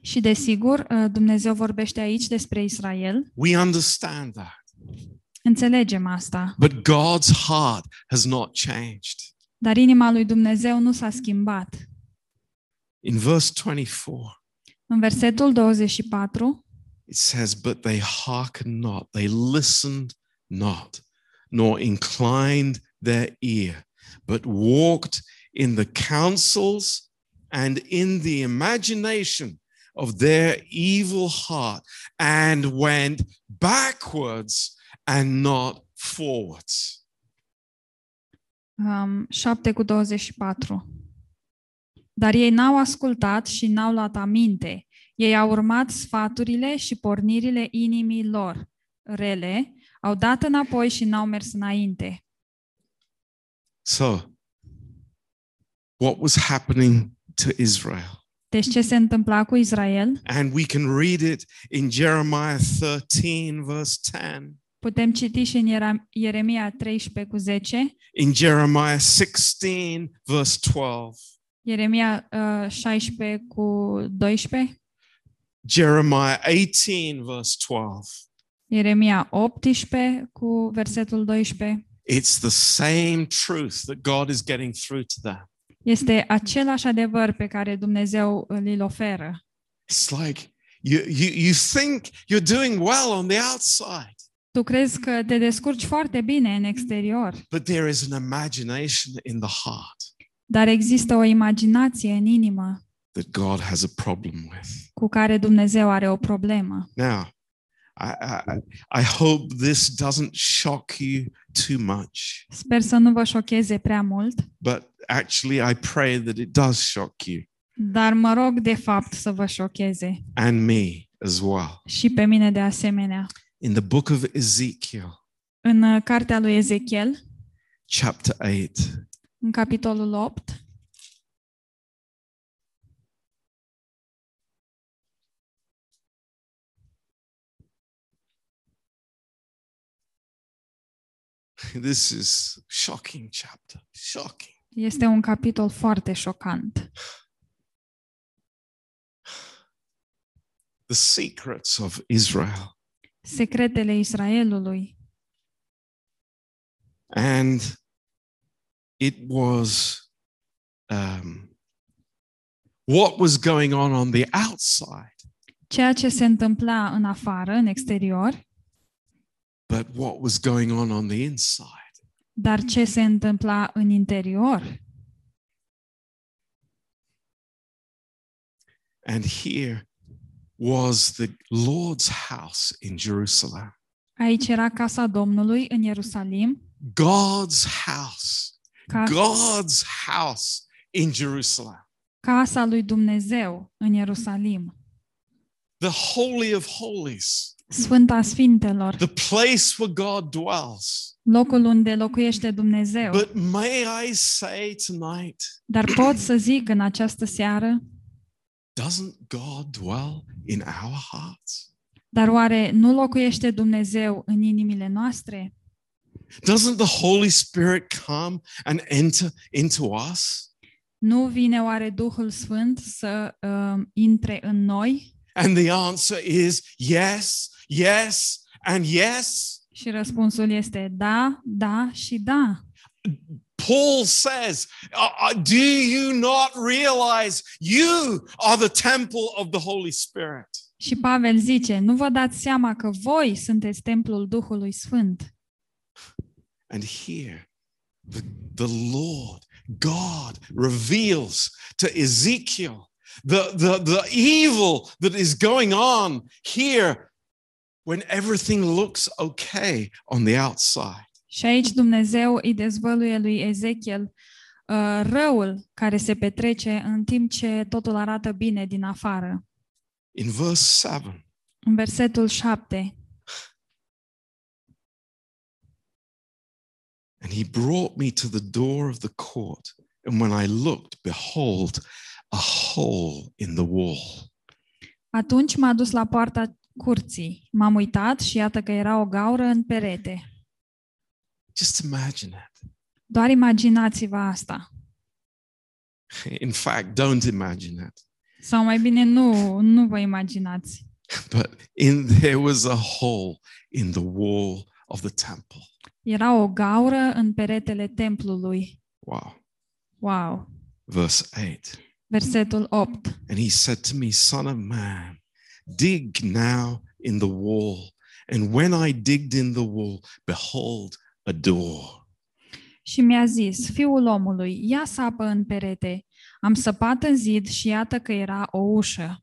S5: Și desigur, uh, Dumnezeu vorbește aici despre Israel.
S4: We understand that.
S5: Înțelegem asta.
S4: But God's heart has not changed.
S5: Dar inima lui Dumnezeu nu s-a schimbat.
S4: In verse 24,
S5: În versetul 24
S4: it says, But they hearkened not, they listened not, nor inclined their ear, but walked in the counsels and in the imagination of their evil heart, and went backwards and not forwards.
S5: um, 7 cu 24. Dar ei n-au ascultat și n-au luat aminte. Ei au urmat sfaturile și pornirile inimii lor rele, au dat înapoi și n-au mers înainte.
S4: So, what was happening to Israel?
S5: Deci ce se întâmpla cu Israel?
S4: And we can read it in Jeremiah 13, verse 10,
S5: Putem citi și în Iera- Ieremia 13 cu 10,
S4: in Jeremiah 16, verse 12,
S5: Ieremia uh, 16 cu 12,
S4: Jeremiah 18, verse 12.
S5: Ieremia 18 cu versetul 12.
S4: It's the same truth that God is getting through to them.
S5: Este același adevăr pe care Dumnezeu îl oferă.
S4: It's like you, you, you think you're doing well on the outside,
S5: Tu crezi că te descurci foarte bine în exterior,
S4: but there is an imagination in the heart
S5: dar există o imaginație în inimă
S4: that God has a problem with.
S5: cu care Dumnezeu are o problemă.
S4: Now, I, I, I hope this doesn't shock you too much,
S5: Sper să nu vă șocheze prea mult,
S4: but actually, I pray that it does shock you
S5: dar mă rog de fapt să vă șocheze
S4: and me as well.
S5: și pe mine de asemenea.
S4: In the book of Ezekiel,
S5: În uh, cartea lui Ezechiel,
S4: chapter 8,
S5: în capitolul 8, (laughs)
S4: this is shocking chapter, shocking.
S5: este un capitol foarte șocant.
S4: The secrets of Israel.
S5: Secretele Israelului.
S4: And it was um, what was going on on the outside,
S5: Ceea ce se întâmpla în afară, în exterior,
S4: but what was going on on the inside.
S5: dar ce se întâmpla în interior.
S4: And here was the Lord's house in Jerusalem.
S5: Aici era casa Domnului în Ierusalim,
S4: God's house.
S5: ca,
S4: God's house in Jerusalem.
S5: casa lui Dumnezeu în Ierusalim,
S4: The Holy of Holies.
S5: Sfânta Sfintelor,
S4: The place where God dwells.
S5: locul unde locuiește Dumnezeu.
S4: But may I say tonight,
S5: Dar pot să zic în această seară,
S4: doesn't God dwell in our hearts?
S5: dar oare nu locuiește Dumnezeu în inimile noastre?
S4: Doesn't the Holy Spirit come and enter into us?
S5: Nu vine oare Duhul Sfânt să uh, intre în noi?
S4: And the answer is yes, yes, and yes.
S5: Și răspunsul este da, da și da.
S4: Paul says, "Uh, uh, Do you not realize you are the temple of the Holy Spirit?
S5: Și Pavel zice, nu vă dați seama că voi sunteți templul Duhului Sfânt.
S4: And here, the, the Lord, God, reveals to Ezekiel the, the, the evil that is going on here when everything looks okay on the outside.
S5: Și aici Dumnezeu îi dezvăluie lui Ezechiel uh, răul care se petrece în timp ce totul arată bine din afară.
S4: In verse 7,
S5: În versetul 7,
S4: And he brought me to the door of the court. And when I looked, behold, a hole in the wall.
S5: atunci m-a dus la poarta curții. M-am uitat și iată că era o gaură în perete.
S4: Just imagine it.
S5: Doar imaginați-vă asta. (laughs)
S4: In fact, don't imagine it.
S5: Sau mai bine nu, nu vă imaginați. (laughs)
S4: But in there was a hole in the wall of the temple.
S5: Era o gaură în peretele templului.
S4: Wow.
S5: Wow!
S4: Verse 8.
S5: Versetul 8.
S4: And he said to me, Son of man, dig now in the wall. And when I digged in the wall, behold, a door.
S5: Și mi-a zis, fiul omului, ia sapă în perete. Am săpat în zid și iată că era o ușă.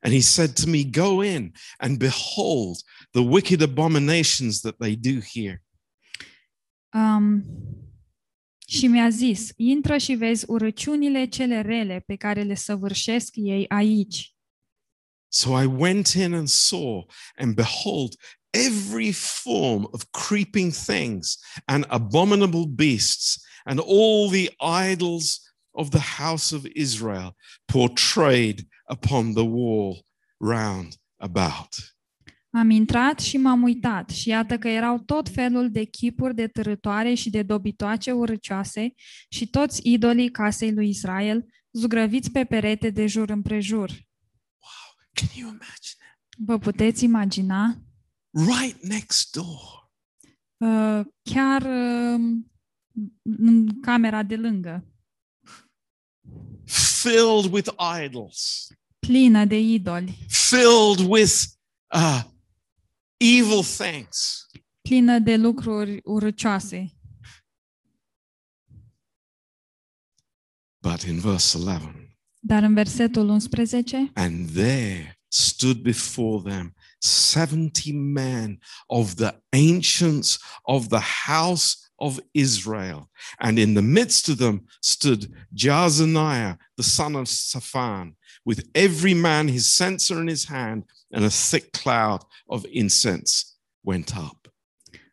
S4: And he said to me, Go in and behold the wicked abominations that they do here.
S5: Um, și mi-a zis, intră și vezi urăciunile cele rele pe care le săvârșesc ei aici.
S4: So I went in and saw, and behold, every form of creeping things and abominable beasts, and all the idols of the house of Israel portrayed upon the wall round about.
S5: Am intrat și m-am uitat și iată că erau tot felul de chipuri de târătoare și de dobitoace urăcioase și toți idolii casei lui Israel, zugrăviți pe perete de jur împrejur.
S4: Can you imagine
S5: Vă puteți imagina?
S4: It? Right next door.
S5: Uh, chiar uh, în camera de lângă,
S4: Filled with idols,
S5: plină de idoli,
S4: filled with uh, evil things.
S5: plină de lucruri urăcioase.
S4: But in verse 11,
S5: Dar în versetul 11,
S4: And there stood before them 70 men of the ancients of the house of Israel. And in the midst of them stood Jazaniah, the son of Saphan, with every man his censer in his hand, and a thick cloud of incense went up.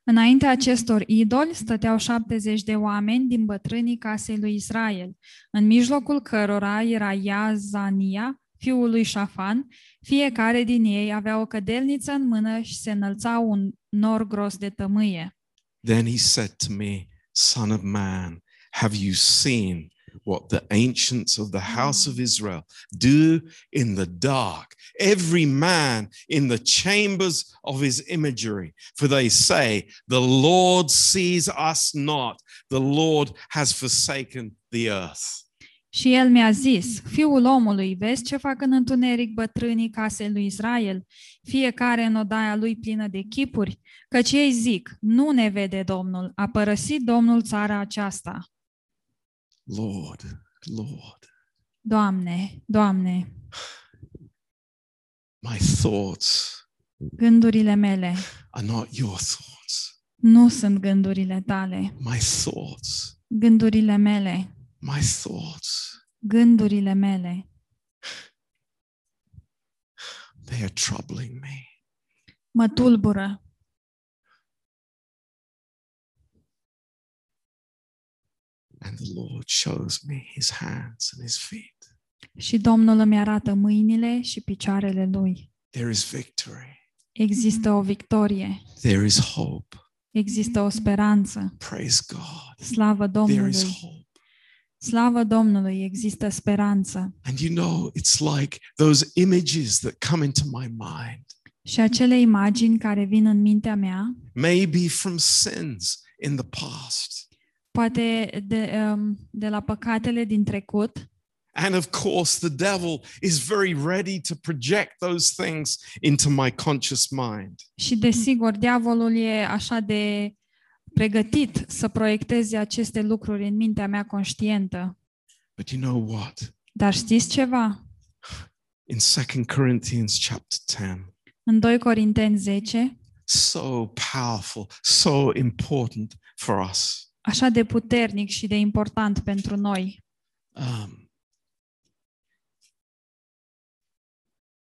S5: Înaintea acestor idoli stăteau 70 de oameni din bătrânii casei lui Israel, în mijlocul cărora era Iazania, fiul lui Șafan, fiecare din ei avea o cădelniță în mână și se înălța un nor gros de tămâie.
S4: Then he said to me, Son of man, have you seen what the ancients of the house of Israel do in the dark? Every man in the chambers of his imagery. For they say, The Lord sees us not, the Lord has forsaken the earth.
S5: Și el mi-a zis, fiul omului, vezi ce fac în întuneric bătrânii casei lui Israel, fiecare în odaia lui plină de chipuri, căci ei zic, nu ne vede Domnul, a părăsit Domnul țara aceasta.
S4: Lord, Lord,
S5: Doamne, Doamne,
S4: my thoughts
S5: gândurile mele
S4: are not your thoughts.
S5: nu sunt gândurile tale,
S4: My thoughts,
S5: gândurile mele,
S4: my thoughts,
S5: gândurile mele,
S4: they are troubling me.
S5: mă tulbură.
S4: And the Lord shows me his hands and his feet.
S5: Și Domnul îmi arată mâinile și picioarele lui.
S4: There is victory.
S5: Există o victorie,
S4: There is hope.
S5: există o speranță.
S4: Praise God.
S5: Slavă
S4: There
S5: Domnului!
S4: is hope.
S5: Slavă Domnului, există speranță.
S4: And you know, it's like those images that come into my mind,
S5: Și acele imagini care vin în mintea mea,
S4: maybe from sins in the past.
S5: poate de, um, de la păcatele din trecut
S4: And of course, the devil is very ready to project those things into my conscious mind.
S5: și desigur diavolul e așa de pregătit să proiecteze aceste lucruri în mintea mea conștientă.
S4: But you know what?
S5: Dar știți ceva?
S4: In 2 Corinthians chapter 10,
S5: În 2 Corinteni 10,
S4: so powerful, so important for us.
S5: așa de puternic și de important pentru noi.
S4: Um,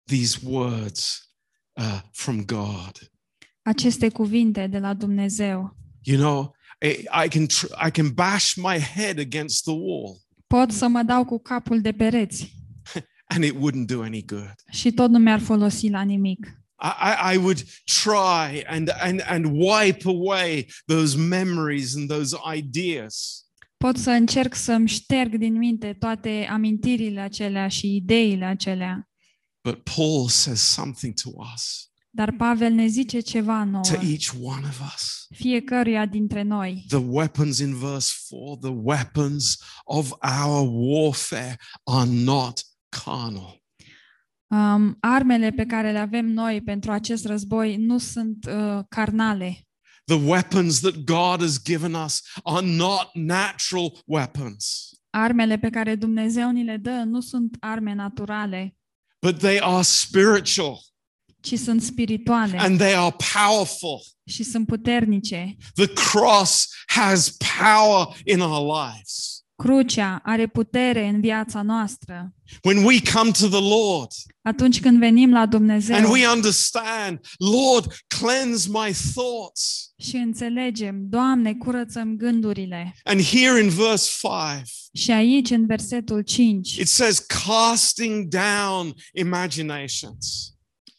S4: these words uh, from God.
S5: Aceste cuvinte de la Dumnezeu.
S4: You know, I, I can tr- I can bash my head against the wall,
S5: Pot să mă dau cu capul de pereți (laughs)
S4: and it wouldn't do any good.
S5: și tot nu mi-ar folosi la nimic.
S4: I, I, I would try and, and, and wipe away those memories and those ideas.
S5: Pot să încerc să-mi șterg din minte toate amintirile acelea și ideile acelea.
S4: But Paul says something to us,
S5: Dar Pavel ne zice ceva nouă,
S4: to each one of us.
S5: fiecăruia dintre noi.
S4: The weapons in verse 4, the weapons of our warfare are not carnal.
S5: Um, armele pe care le avem noi pentru acest război nu sunt uh, carnale.
S4: The weapons that God has given us are not natural weapons,
S5: Armele pe care Dumnezeu ni le dă nu sunt arme naturale,
S4: but they are spiritual
S5: ci sunt spirituale
S4: and they are powerful.
S5: și sunt puternice.
S4: The cross has power in our lives.
S5: Crucea are putere în viața noastră.
S4: When we come to the Lord
S5: Atunci când venim la Dumnezeu
S4: and we understand, Lord, cleanse my thoughts.
S5: și înțelegem, Doamne, curățăm gândurile.
S4: And here in verse 5,
S5: Și aici, în versetul 5,
S4: it says, casting down imaginations.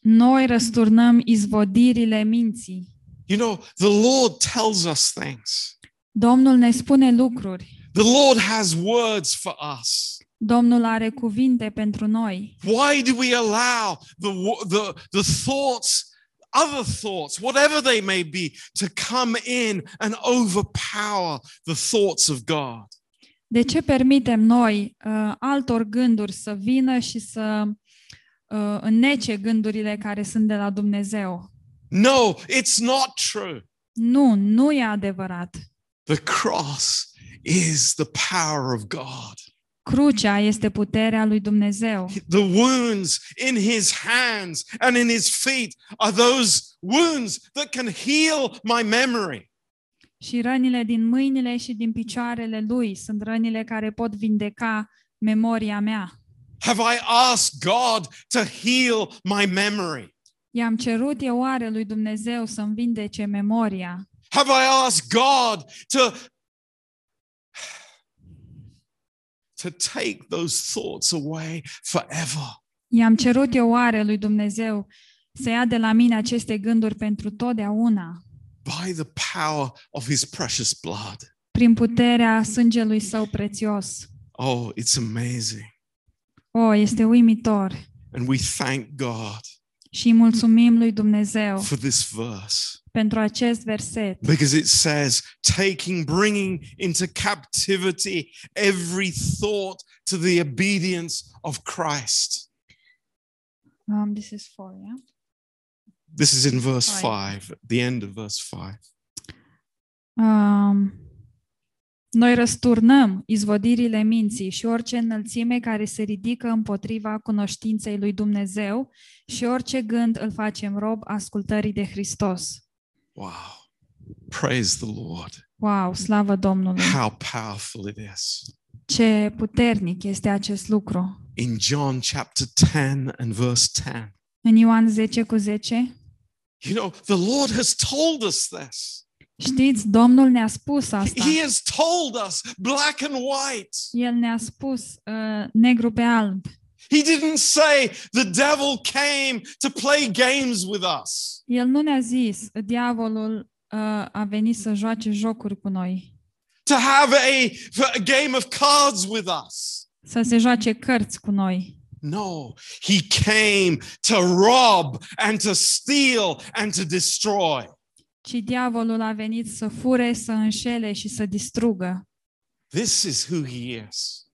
S5: Noi răsturnăm izvodirile minții.
S4: You know, the Lord tells us things.
S5: Domnul ne spune lucruri.
S4: The Lord has words for us.
S5: Domnul are cuvinte pentru noi.
S4: Why do we allow the, wo- the, the thoughts, other thoughts, whatever they may be, to come in and overpower the thoughts of God?
S5: De ce permitem noi uh, altor gânduri să vină și să uh, înnece gândurile care sunt de la Dumnezeu?
S4: No, it's not true.
S5: Nu, nu e adevărat.
S4: The cross is the power of God.
S5: Crucea este puterea lui Dumnezeu.
S4: The wounds in his hands and in his feet are those wounds that can heal my memory.
S5: Și rănile din mâinile și din picioarele lui sunt rănile care pot vindeca memoria mea.
S4: Have I asked God to heal my memory?
S5: I-am cerut eu oare lui Dumnezeu să-mi vindece memoria?
S4: Have I asked God to, to take those thoughts away forever?
S5: I-am cerut eu oare lui Dumnezeu să ia de la mine aceste gânduri pentru totdeauna,
S4: By the power of his precious blood.
S5: prin puterea sângelui său prețios.
S4: Oh, it's amazing.
S5: O, este uimitor
S4: And we thank God
S5: și mulțumim lui Dumnezeu
S4: for this verse
S5: pentru acest verset,
S4: because it says, taking, bringing into captivity every thought to the obedience of Christ.
S5: um, this is for, yeah?
S4: This is in verse
S5: Five.
S4: 5, the end of verse 5.
S5: Um, noi răsturnăm izvodirile minții și orice înălțime care se ridică împotriva cunoștinței lui Dumnezeu și orice gând îl facem rob ascultării de Hristos.
S4: Wow. Praise the Lord.
S5: Wow, slavă Domnului!
S4: How powerful it is.
S5: Ce puternic este acest lucru!
S4: In John chapter 10 and verse 10,
S5: În Ioan 10 cu 10,
S4: you know, the Lord has told us this.
S5: Știți, Domnul ne-a spus asta.
S4: He has told us black and white.
S5: El ne-a spus uh, negru pe alb.
S4: He didn't say the devil came to play games with us.
S5: El nu ne-a zis, diavolul uh, a venit să joace jocuri cu noi,
S4: to have a, a game of cards with us.
S5: să se joace cărți cu noi.
S4: No, he came to rob and to steal and to destroy.
S5: Ci diavolul a venit să fure, să înșele și să distrugă.
S4: This is who he is.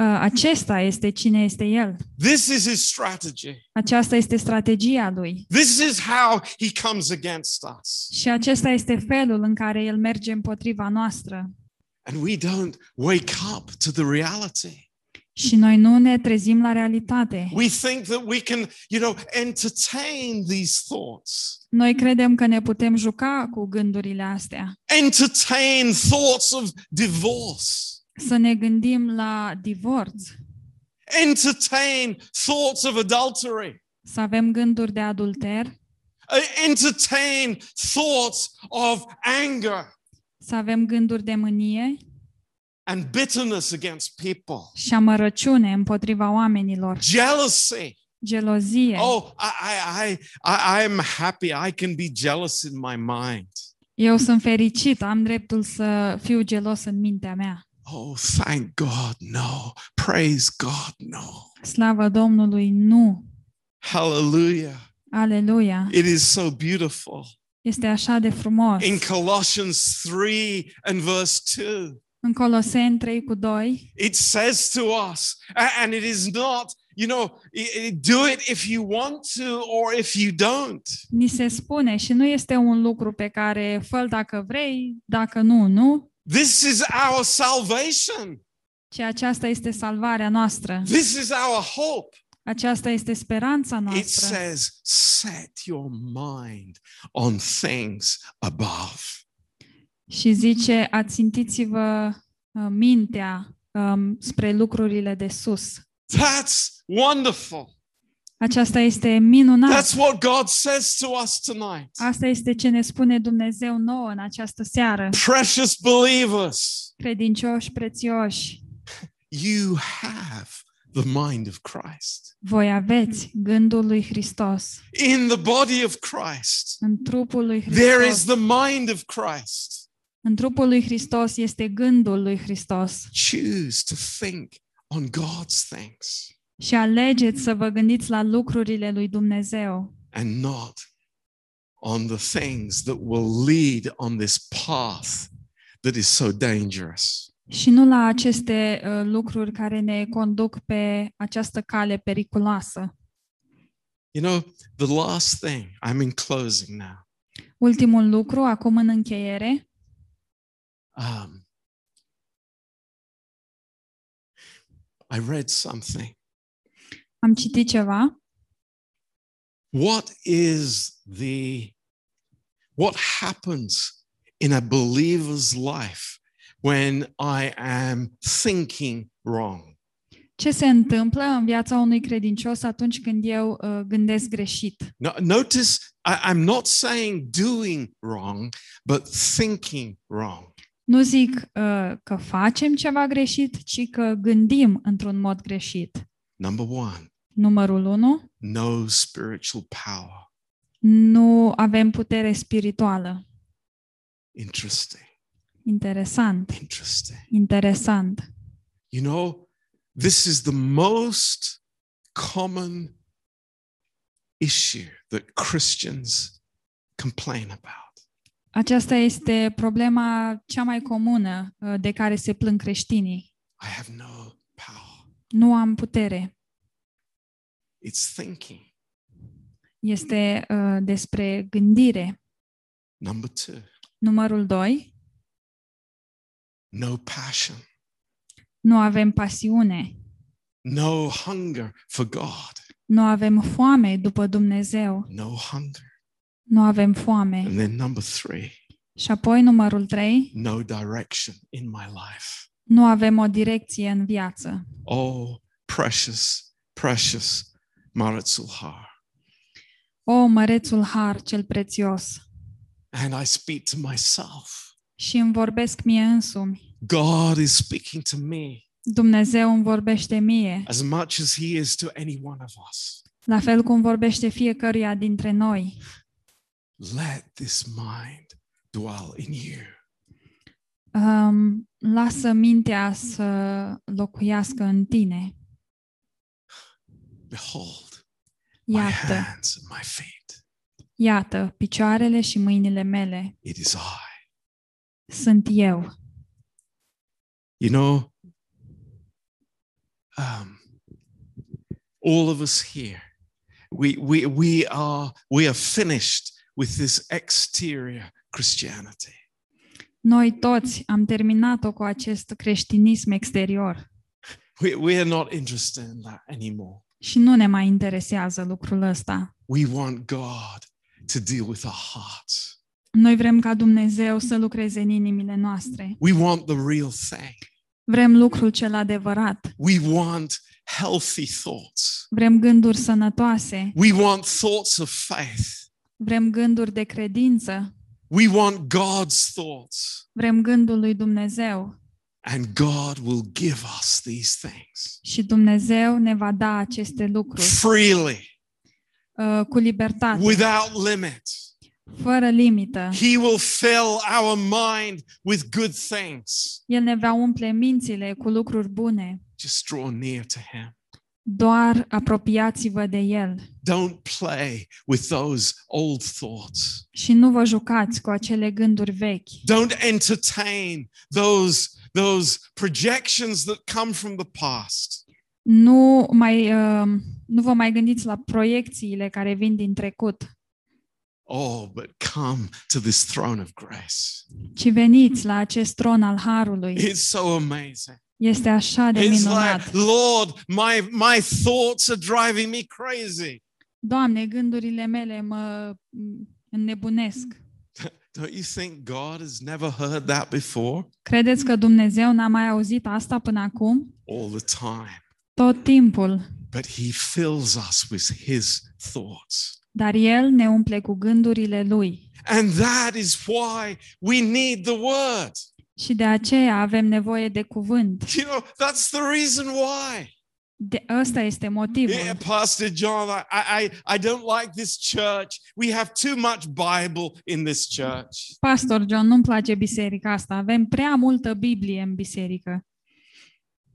S5: Uh, Acesta este cine este el.
S4: This is his strategy.
S5: Aceasta este strategia lui.
S4: This is how he comes against us.
S5: Și acesta este felul în care el merge împotriva noastră.
S4: And we don't wake up to the reality.
S5: Și noi nu ne trezim la realitate.
S4: We think that we can, you know, entertain these thoughts,
S5: Noi credem că ne putem juca cu gândurile astea,
S4: entertain thoughts of divorce,
S5: să ne gândim la divorț,
S4: entertain thoughts of adultery,
S5: să avem gânduri de adulter,
S4: uh, entertain thoughts of anger.
S5: Să avem gânduri de mânie
S4: and bitterness against people,
S5: și amărăciune împotriva oamenilor,
S4: jealousy.
S5: gelozie.
S4: Oh, I, I, I, I, I'm happy. I can be jealous in my mind.
S5: Eu sunt fericit, am dreptul să fiu gelos în mintea mea.
S4: Oh, thank God, no. Praise God, no.
S5: Slavă Domnului, nu.
S4: Hallelujah.
S5: Aleluia.
S4: It is so beautiful.
S5: Este așa de frumos.
S4: In Colossians 3 and verse 2,
S5: În Coloseni 3 cu 2
S4: it says to us, a- and it is not, you know, i- i- do it if you want to or if you don't.
S5: ni se spune și nu este un lucru pe care fă dacă vrei, dacă nu, nu,
S4: This is our salvation.
S5: ci aceasta este salvarea noastră.
S4: This is our hope.
S5: Aceasta este speranța
S4: It
S5: noastră.
S4: says, set your mind on things above.
S5: Și zice, ațintiți-vă uh, mintea um, spre lucrurile de sus.
S4: That's wonderful.
S5: Aceasta este minunat.
S4: That's what God says to us tonight.
S5: Asta este ce ne spune Dumnezeu nouă în această seară.
S4: Precious believers,
S5: Credincioși prețioși,
S4: you have the mind of Christ.
S5: voi aveți gândul lui Hristos
S4: In the body of Christ,
S5: în trupul lui
S4: there is
S5: Hristos.
S4: the mind of Christ.
S5: În trupul lui Hristos este gândul lui Hristos.
S4: Choose to think on God's things
S5: Și alegeți să vă gândiți la lucrurile lui Dumnezeu
S4: and not on the things that will lead on this path that is so dangerous.
S5: și nu la aceste uh, lucruri care ne conduc pe această cale periculoasă.
S4: You know, the last thing, I'm in closing now.
S5: Ultimul lucru, acum în încheiere,
S4: Um, I read something.
S5: am citit ceva.
S4: What is the what happens in a believer's life when I am thinking wrong?
S5: Ce se întâmplă în viața unui credincios atunci când eu uh, gândesc greșit?
S4: No, notice I, I'm not saying doing wrong, but thinking wrong.
S5: Nu zic uh, că facem ceva greșit, ci că gândim într-un mod greșit.
S4: Number one,
S5: Numărul 1.
S4: no spiritual power.
S5: Nu avem putere spirituală.
S4: Interesting.
S5: Interesant.
S4: Interesting.
S5: Interesant.
S4: You know, this is the most common issue that Christians complain about.
S5: Aceasta este problema cea mai comună uh, de care se plâng creștinii.
S4: I have no power.
S5: Nu am putere.
S4: It's thinking.
S5: Este uh, despre gândire.
S4: Number two,
S5: Numărul 2.
S4: no passion,
S5: Nu avem pasiune.
S4: no hunger for God,
S5: Nu avem foame după Dumnezeu.
S4: no hunger.
S5: Nu avem foame.
S4: And then number three,
S5: Și apoi numărul 3.
S4: no direction in my life.
S5: Nu avem o direcție în viață.
S4: Oh, precious, precious Maritzul Har.
S5: O, mărețul har cel prețios.
S4: And I speak to myself.
S5: Și îmi vorbesc mie însumi.
S4: God is speaking to me
S5: Dumnezeu îmi vorbește mie,
S4: as much as He is to any one of us.
S5: la fel cum vorbește fiecăruia dintre noi.
S4: Let this mind dwell in you.
S5: Um, lasă mintea să locuiască în tine.
S4: Behold, my hands and my feet.
S5: Iată, picioarele și mâinile mele
S4: It is I.
S5: sunt eu.
S4: You know, um, all of us here, we, we, we, are, we are finished with this exterior Christianity.
S5: Noi toți am terminat-o cu acest creștinism exterior
S4: We, we are not interested in that anymore.
S5: și nu ne mai interesează lucrul ăsta.
S4: We want God to deal with our hearts.
S5: Noi vrem ca Dumnezeu să lucreze în inimile noastre.
S4: We want the real thing.
S5: Vrem lucrul cel adevărat.
S4: We want healthy thoughts.
S5: Vrem gânduri sănătoase.
S4: We want thoughts of faith.
S5: Vrem gânduri de credință.
S4: We want God's thoughts.
S5: Vrem gândul lui Dumnezeu.
S4: And God will give us these things
S5: Și Dumnezeu ne va da aceste lucruri
S4: freely,
S5: uh, cu libertate,
S4: without limit.
S5: fără limită.
S4: He will fill our mind with good things.
S5: El ne va umple mințile cu lucruri bune.
S4: Just draw near to Him.
S5: Doar apropiați-vă de El
S4: Don't play with those old thoughts.
S5: și nu vă jucați cu acele gânduri vechi.
S4: Don't entertain those, those projections that come from the past.
S5: Nu, mai, uh, nu vă mai gândiți la proiecțiile care vin din trecut,
S4: Oh, but come to this throne of grace.
S5: ci veniți la acest tron al Harului.
S4: It's so amazing.
S5: Este așa de
S4: It's
S5: minunat.
S4: like, Lord, my, my thoughts are driving me crazy.
S5: Doamne, gândurile mele mă m, înnebunesc. (laughs)
S4: Don't you think God has never heard that before?
S5: Credeți că Dumnezeu n-a mai auzit asta până acum?
S4: All the time.
S5: Tot timpul.
S4: But He fills us with His thoughts.
S5: Dar El ne umple cu gândurile Lui.
S4: And that is why we need the Word.
S5: Și de aceea avem nevoie de cuvânt.
S4: You know, that's the reason why.
S5: De, ăsta este motivul.
S4: Yeah, Pastor John, I, I, I don't like this church. We have too much Bible in this church.
S5: Pastor John, nu-mi place biserica asta. Avem prea multă Biblie în biserică.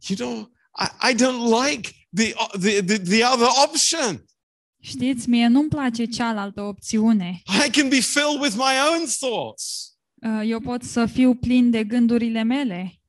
S4: You know, I, I don't like the, the, the, the other option.
S5: Știți, mie nu-mi place cealaltă opțiune.
S4: I can be filled with my own thoughts.
S5: Uh, Eu pot să fiu plin de gândurile mele,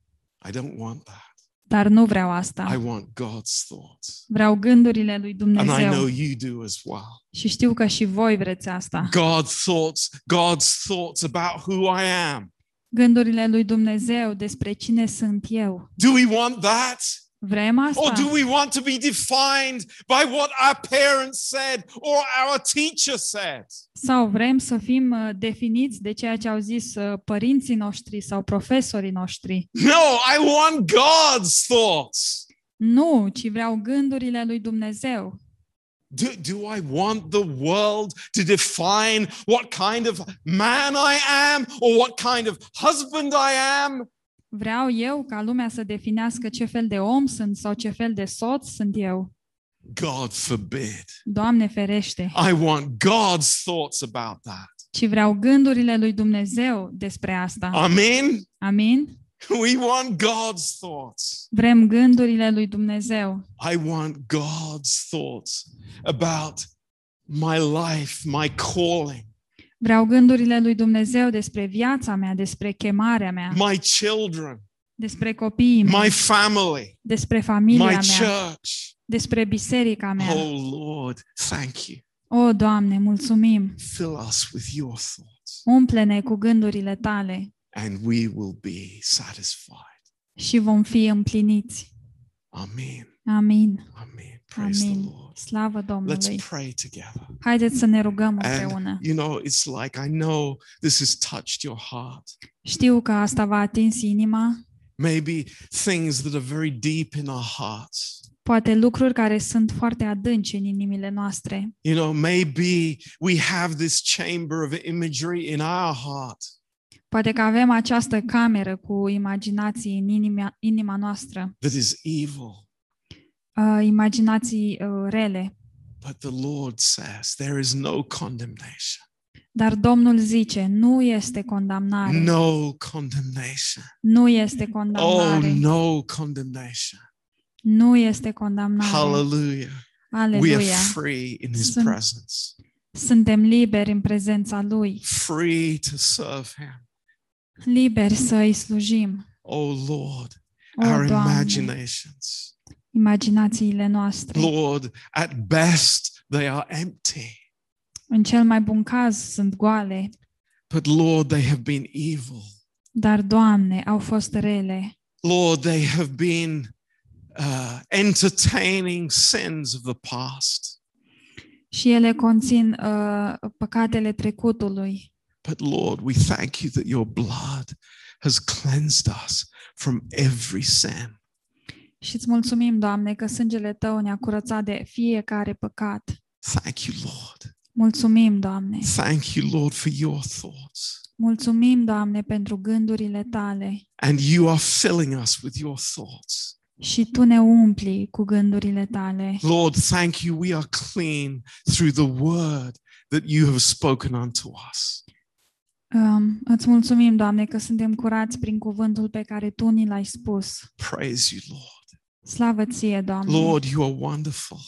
S4: I don't want that.
S5: dar nu vreau
S4: I
S5: asta.
S4: want God's thoughts.
S5: Vreau gândurile lui
S4: And I know
S5: Dumnezeu.
S4: you do as well.
S5: Și știu că și voi vreți asta.
S4: God's thoughts, God's thoughts about who I am.
S5: Gândurile lui Dumnezeu despre cine sunt eu.
S4: Do we want that?
S5: Vrem
S4: Or do we want to be defined by what our parents said or our teacher said?
S5: Sau vrem să fim uh, definiți de ceea ce au zis uh, părinții noștri sau profesorii noștri?
S4: No, I want God's thoughts.
S5: Nu, ci vreau gândurile lui Dumnezeu.
S4: Do, do I want the world to define what kind of man I am or what kind of husband I am?
S5: Vreau eu ca lumea să definească ce fel de om sunt sau ce fel de soț sunt eu.
S4: God forbid.
S5: Doamne ferește!
S4: I want God's thoughts about that.
S5: Ci vreau gândurile lui Dumnezeu despre asta.
S4: Amen.
S5: Amin?
S4: We want God's thoughts.
S5: Vrem gândurile lui Dumnezeu.
S4: I want God's thoughts about my life, my calling,
S5: Vreau gândurile lui Dumnezeu despre viața mea, despre chemarea mea,
S4: my children,
S5: despre copiii mei,
S4: my family,
S5: despre familia
S4: my
S5: mea,
S4: church.
S5: despre biserica mea.
S4: Oh Lord, thank you.
S5: O, Doamne, mulțumim!
S4: Fill us with your thoughts,
S5: Umple-ne cu gândurile tale
S4: and we will be satisfied.
S5: și vom fi împliniți.
S4: Amen.
S5: Amin.
S4: Amen. Praise the
S5: Amin.
S4: Lord.
S5: Slavă Domnului.
S4: Let's pray together.
S5: Haideți să ne rugăm
S4: And
S5: împreună.
S4: you know, it's like I know this has touched your heart.
S5: Știu că asta v-a atins inima,
S4: Maybe things that are very deep in our hearts.
S5: poate lucruri care sunt foarte adânci în inimile noastre.
S4: You know, maybe we have this chamber of imagery in our heart.
S5: Poate că avem această cameră cu imaginații în inima, inima noastră,
S4: that is evil.
S5: Uh, imaginații uh, rele.
S4: But the Lord says there is no condemnation.
S5: Dar Domnul zice, nu este condamnare.
S4: No condemnation.
S5: Nu este
S4: Oh,
S5: condamnare.
S4: no condemnation.
S5: Nu este condamnare.
S4: Hallelujah. We are
S5: Aleluia.
S4: free in His
S5: Sunt-
S4: presence.
S5: Suntem liberi în prezența Lui,
S4: free to serve Him.
S5: liberi să îi slujim.
S4: Oh Lord,
S5: O,
S4: our
S5: Doamne,
S4: imaginations.
S5: Imaginațiile noastre.
S4: Lord, at best they are empty,
S5: În cel mai bun caz sunt goale,
S4: but Lord, they have been evil.
S5: dar, Doamne, au fost rele.
S4: Lord, they have been uh, entertaining sins of the past.
S5: Și ele conțin uh, păcatele trecutului.
S4: But Lord, we thank you that your blood has cleansed us from every sin.
S5: Și îți mulțumim, Doamne, că sângele Tău ne-a curățat de fiecare păcat.
S4: Thank you, Lord.
S5: Mulțumim, Doamne.
S4: Thank you, Lord, for your thoughts.
S5: Mulțumim, Doamne, pentru gândurile Tale.
S4: And you are filling us with your thoughts.
S5: Și Tu ne umpli cu gândurile Tale.
S4: Lord, thank you. We are clean through the word that you have spoken unto us.
S5: Um, îți mulțumim, Doamne, că suntem curați prin cuvântul pe care Tu ni l-ai spus.
S4: Praise you, Lord.
S5: Slavă Ție, Doamne.
S4: Lord, you are wonderful.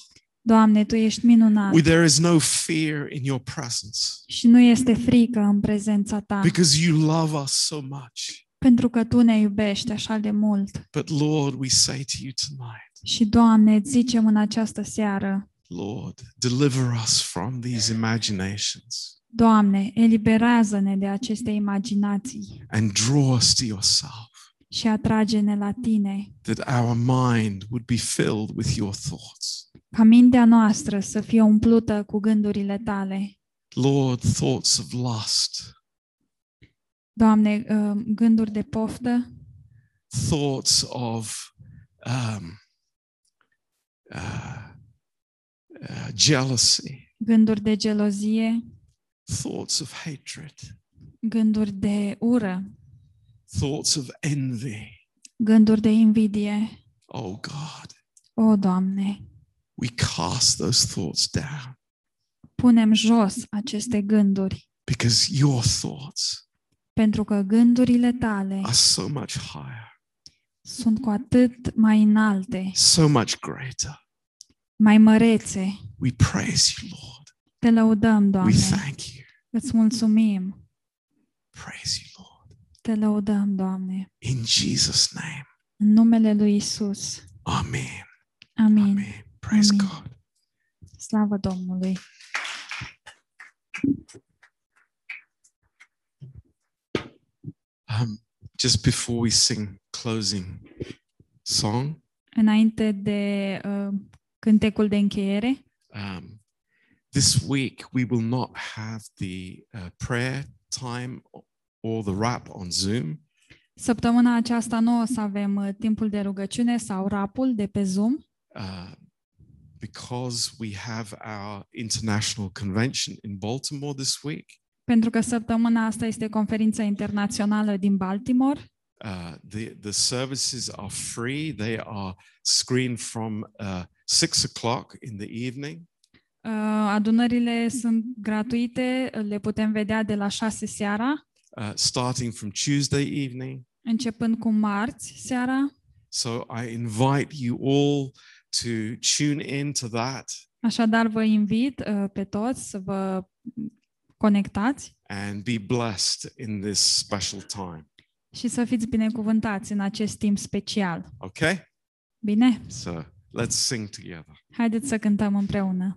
S5: Doamne, Tu ești minunat.
S4: We- There is no fear in your presence
S5: Și nu este frică în prezența Ta.
S4: because you love us so much.
S5: Pentru că Tu ne iubești așa de mult.
S4: But Lord, we say to you tonight,
S5: Și, Doamne, îți zicem în această seară,
S4: Lord, deliver us from these imaginations
S5: Doamne, eliberează-ne de aceste imaginații
S4: and draw us to yourself,
S5: și atrage-ne la Tine,
S4: that our mind would be filled with your thoughts.
S5: ca mintea noastră să fie umplută cu gândurile Tale.
S4: Lord, thoughts of lust,
S5: Doamne, uh, gânduri de poftă,
S4: thoughts of um, uh, uh, jealousy,
S5: gânduri de gelozie,
S4: thoughts of hatred,
S5: gânduri de ură,
S4: thoughts of envy.
S5: gânduri de invidie.
S4: Oh God,
S5: O, Doamne,
S4: we cast those thoughts down
S5: punem jos aceste gânduri,
S4: because your thoughts
S5: pentru că gândurile Tale
S4: are so much higher,
S5: sunt cu atât mai înalte,
S4: so much greater.
S5: mai mărețe.
S4: We praise you, Lord.
S5: Te lăudăm,
S4: We
S5: Doamne,
S4: thank you.
S5: îți mulțumim,
S4: Praise you, Lord.
S5: Te lăudăm, Doamne,
S4: In Jesus' name.
S5: în numele lui Isus.
S4: Amen.
S5: Amin.
S4: Amen. Praise
S5: Amen.
S4: God.
S5: Slavă Domnului.
S4: Um, just before we sing closing song,
S5: Înainte de uh, cântecul de încheiere,
S4: um, this week we will not have the uh, prayer time or the wrap on Zoom.
S5: săptămâna aceasta nu o să avem uh, timpul de rugăciune sau rapul de pe Zoom,
S4: uh, because we have our international convention in Baltimore this week.
S5: pentru că săptămâna asta este conferința internațională din Baltimore.
S4: Uh, the the services are free. They are screened from uh, six o'clock in the evening
S5: Uh, adunările sunt gratuite, le putem vedea de la 6 seara,
S4: uh, starting from Tuesday evening.
S5: începând cu marți seara.
S4: So I invite you all to tune in to that
S5: Așadar, vă invit uh, pe toți să vă conectați
S4: and be blessed in this special time.
S5: și să fiți binecuvântați în acest timp special.
S4: Okay?
S5: Bine?
S4: So let's sing together.
S5: Haideți să cântăm împreună.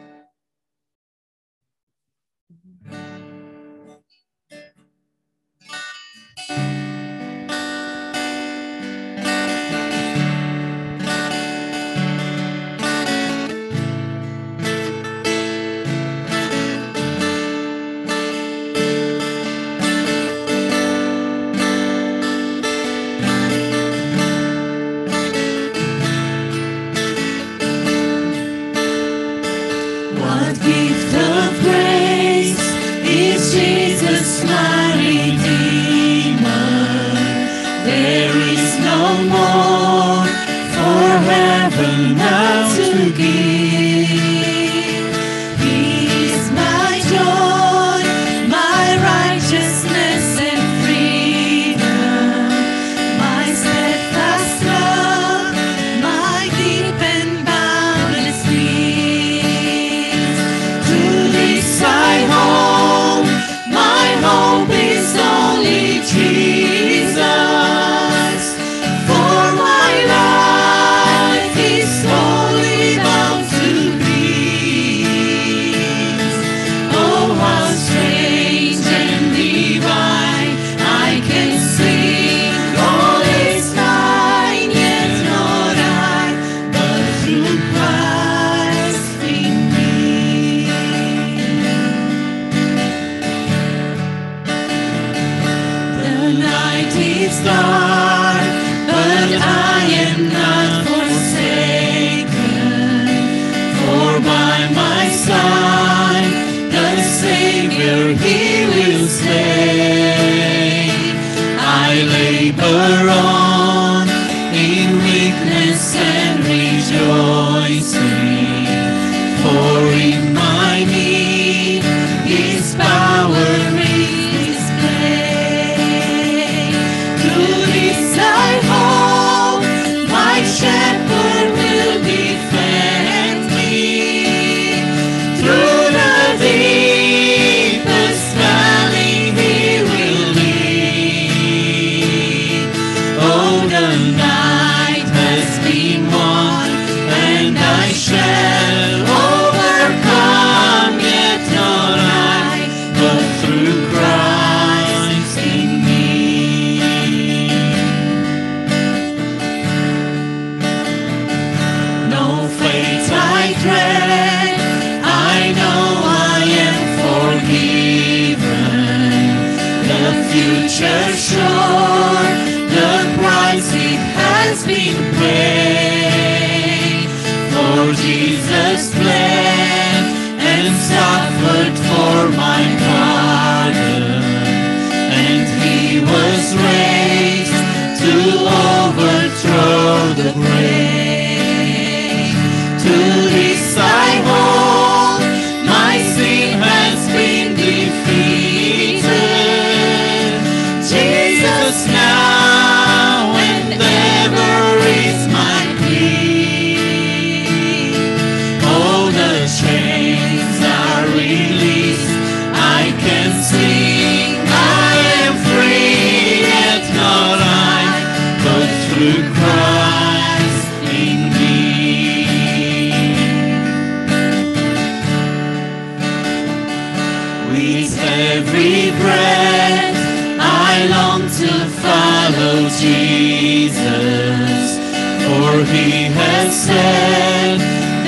S3: Jesus, for he has said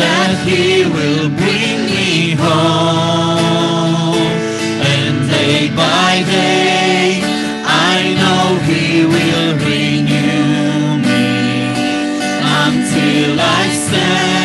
S3: that he will bring me home. And day by day, I know he will renew me until I stand.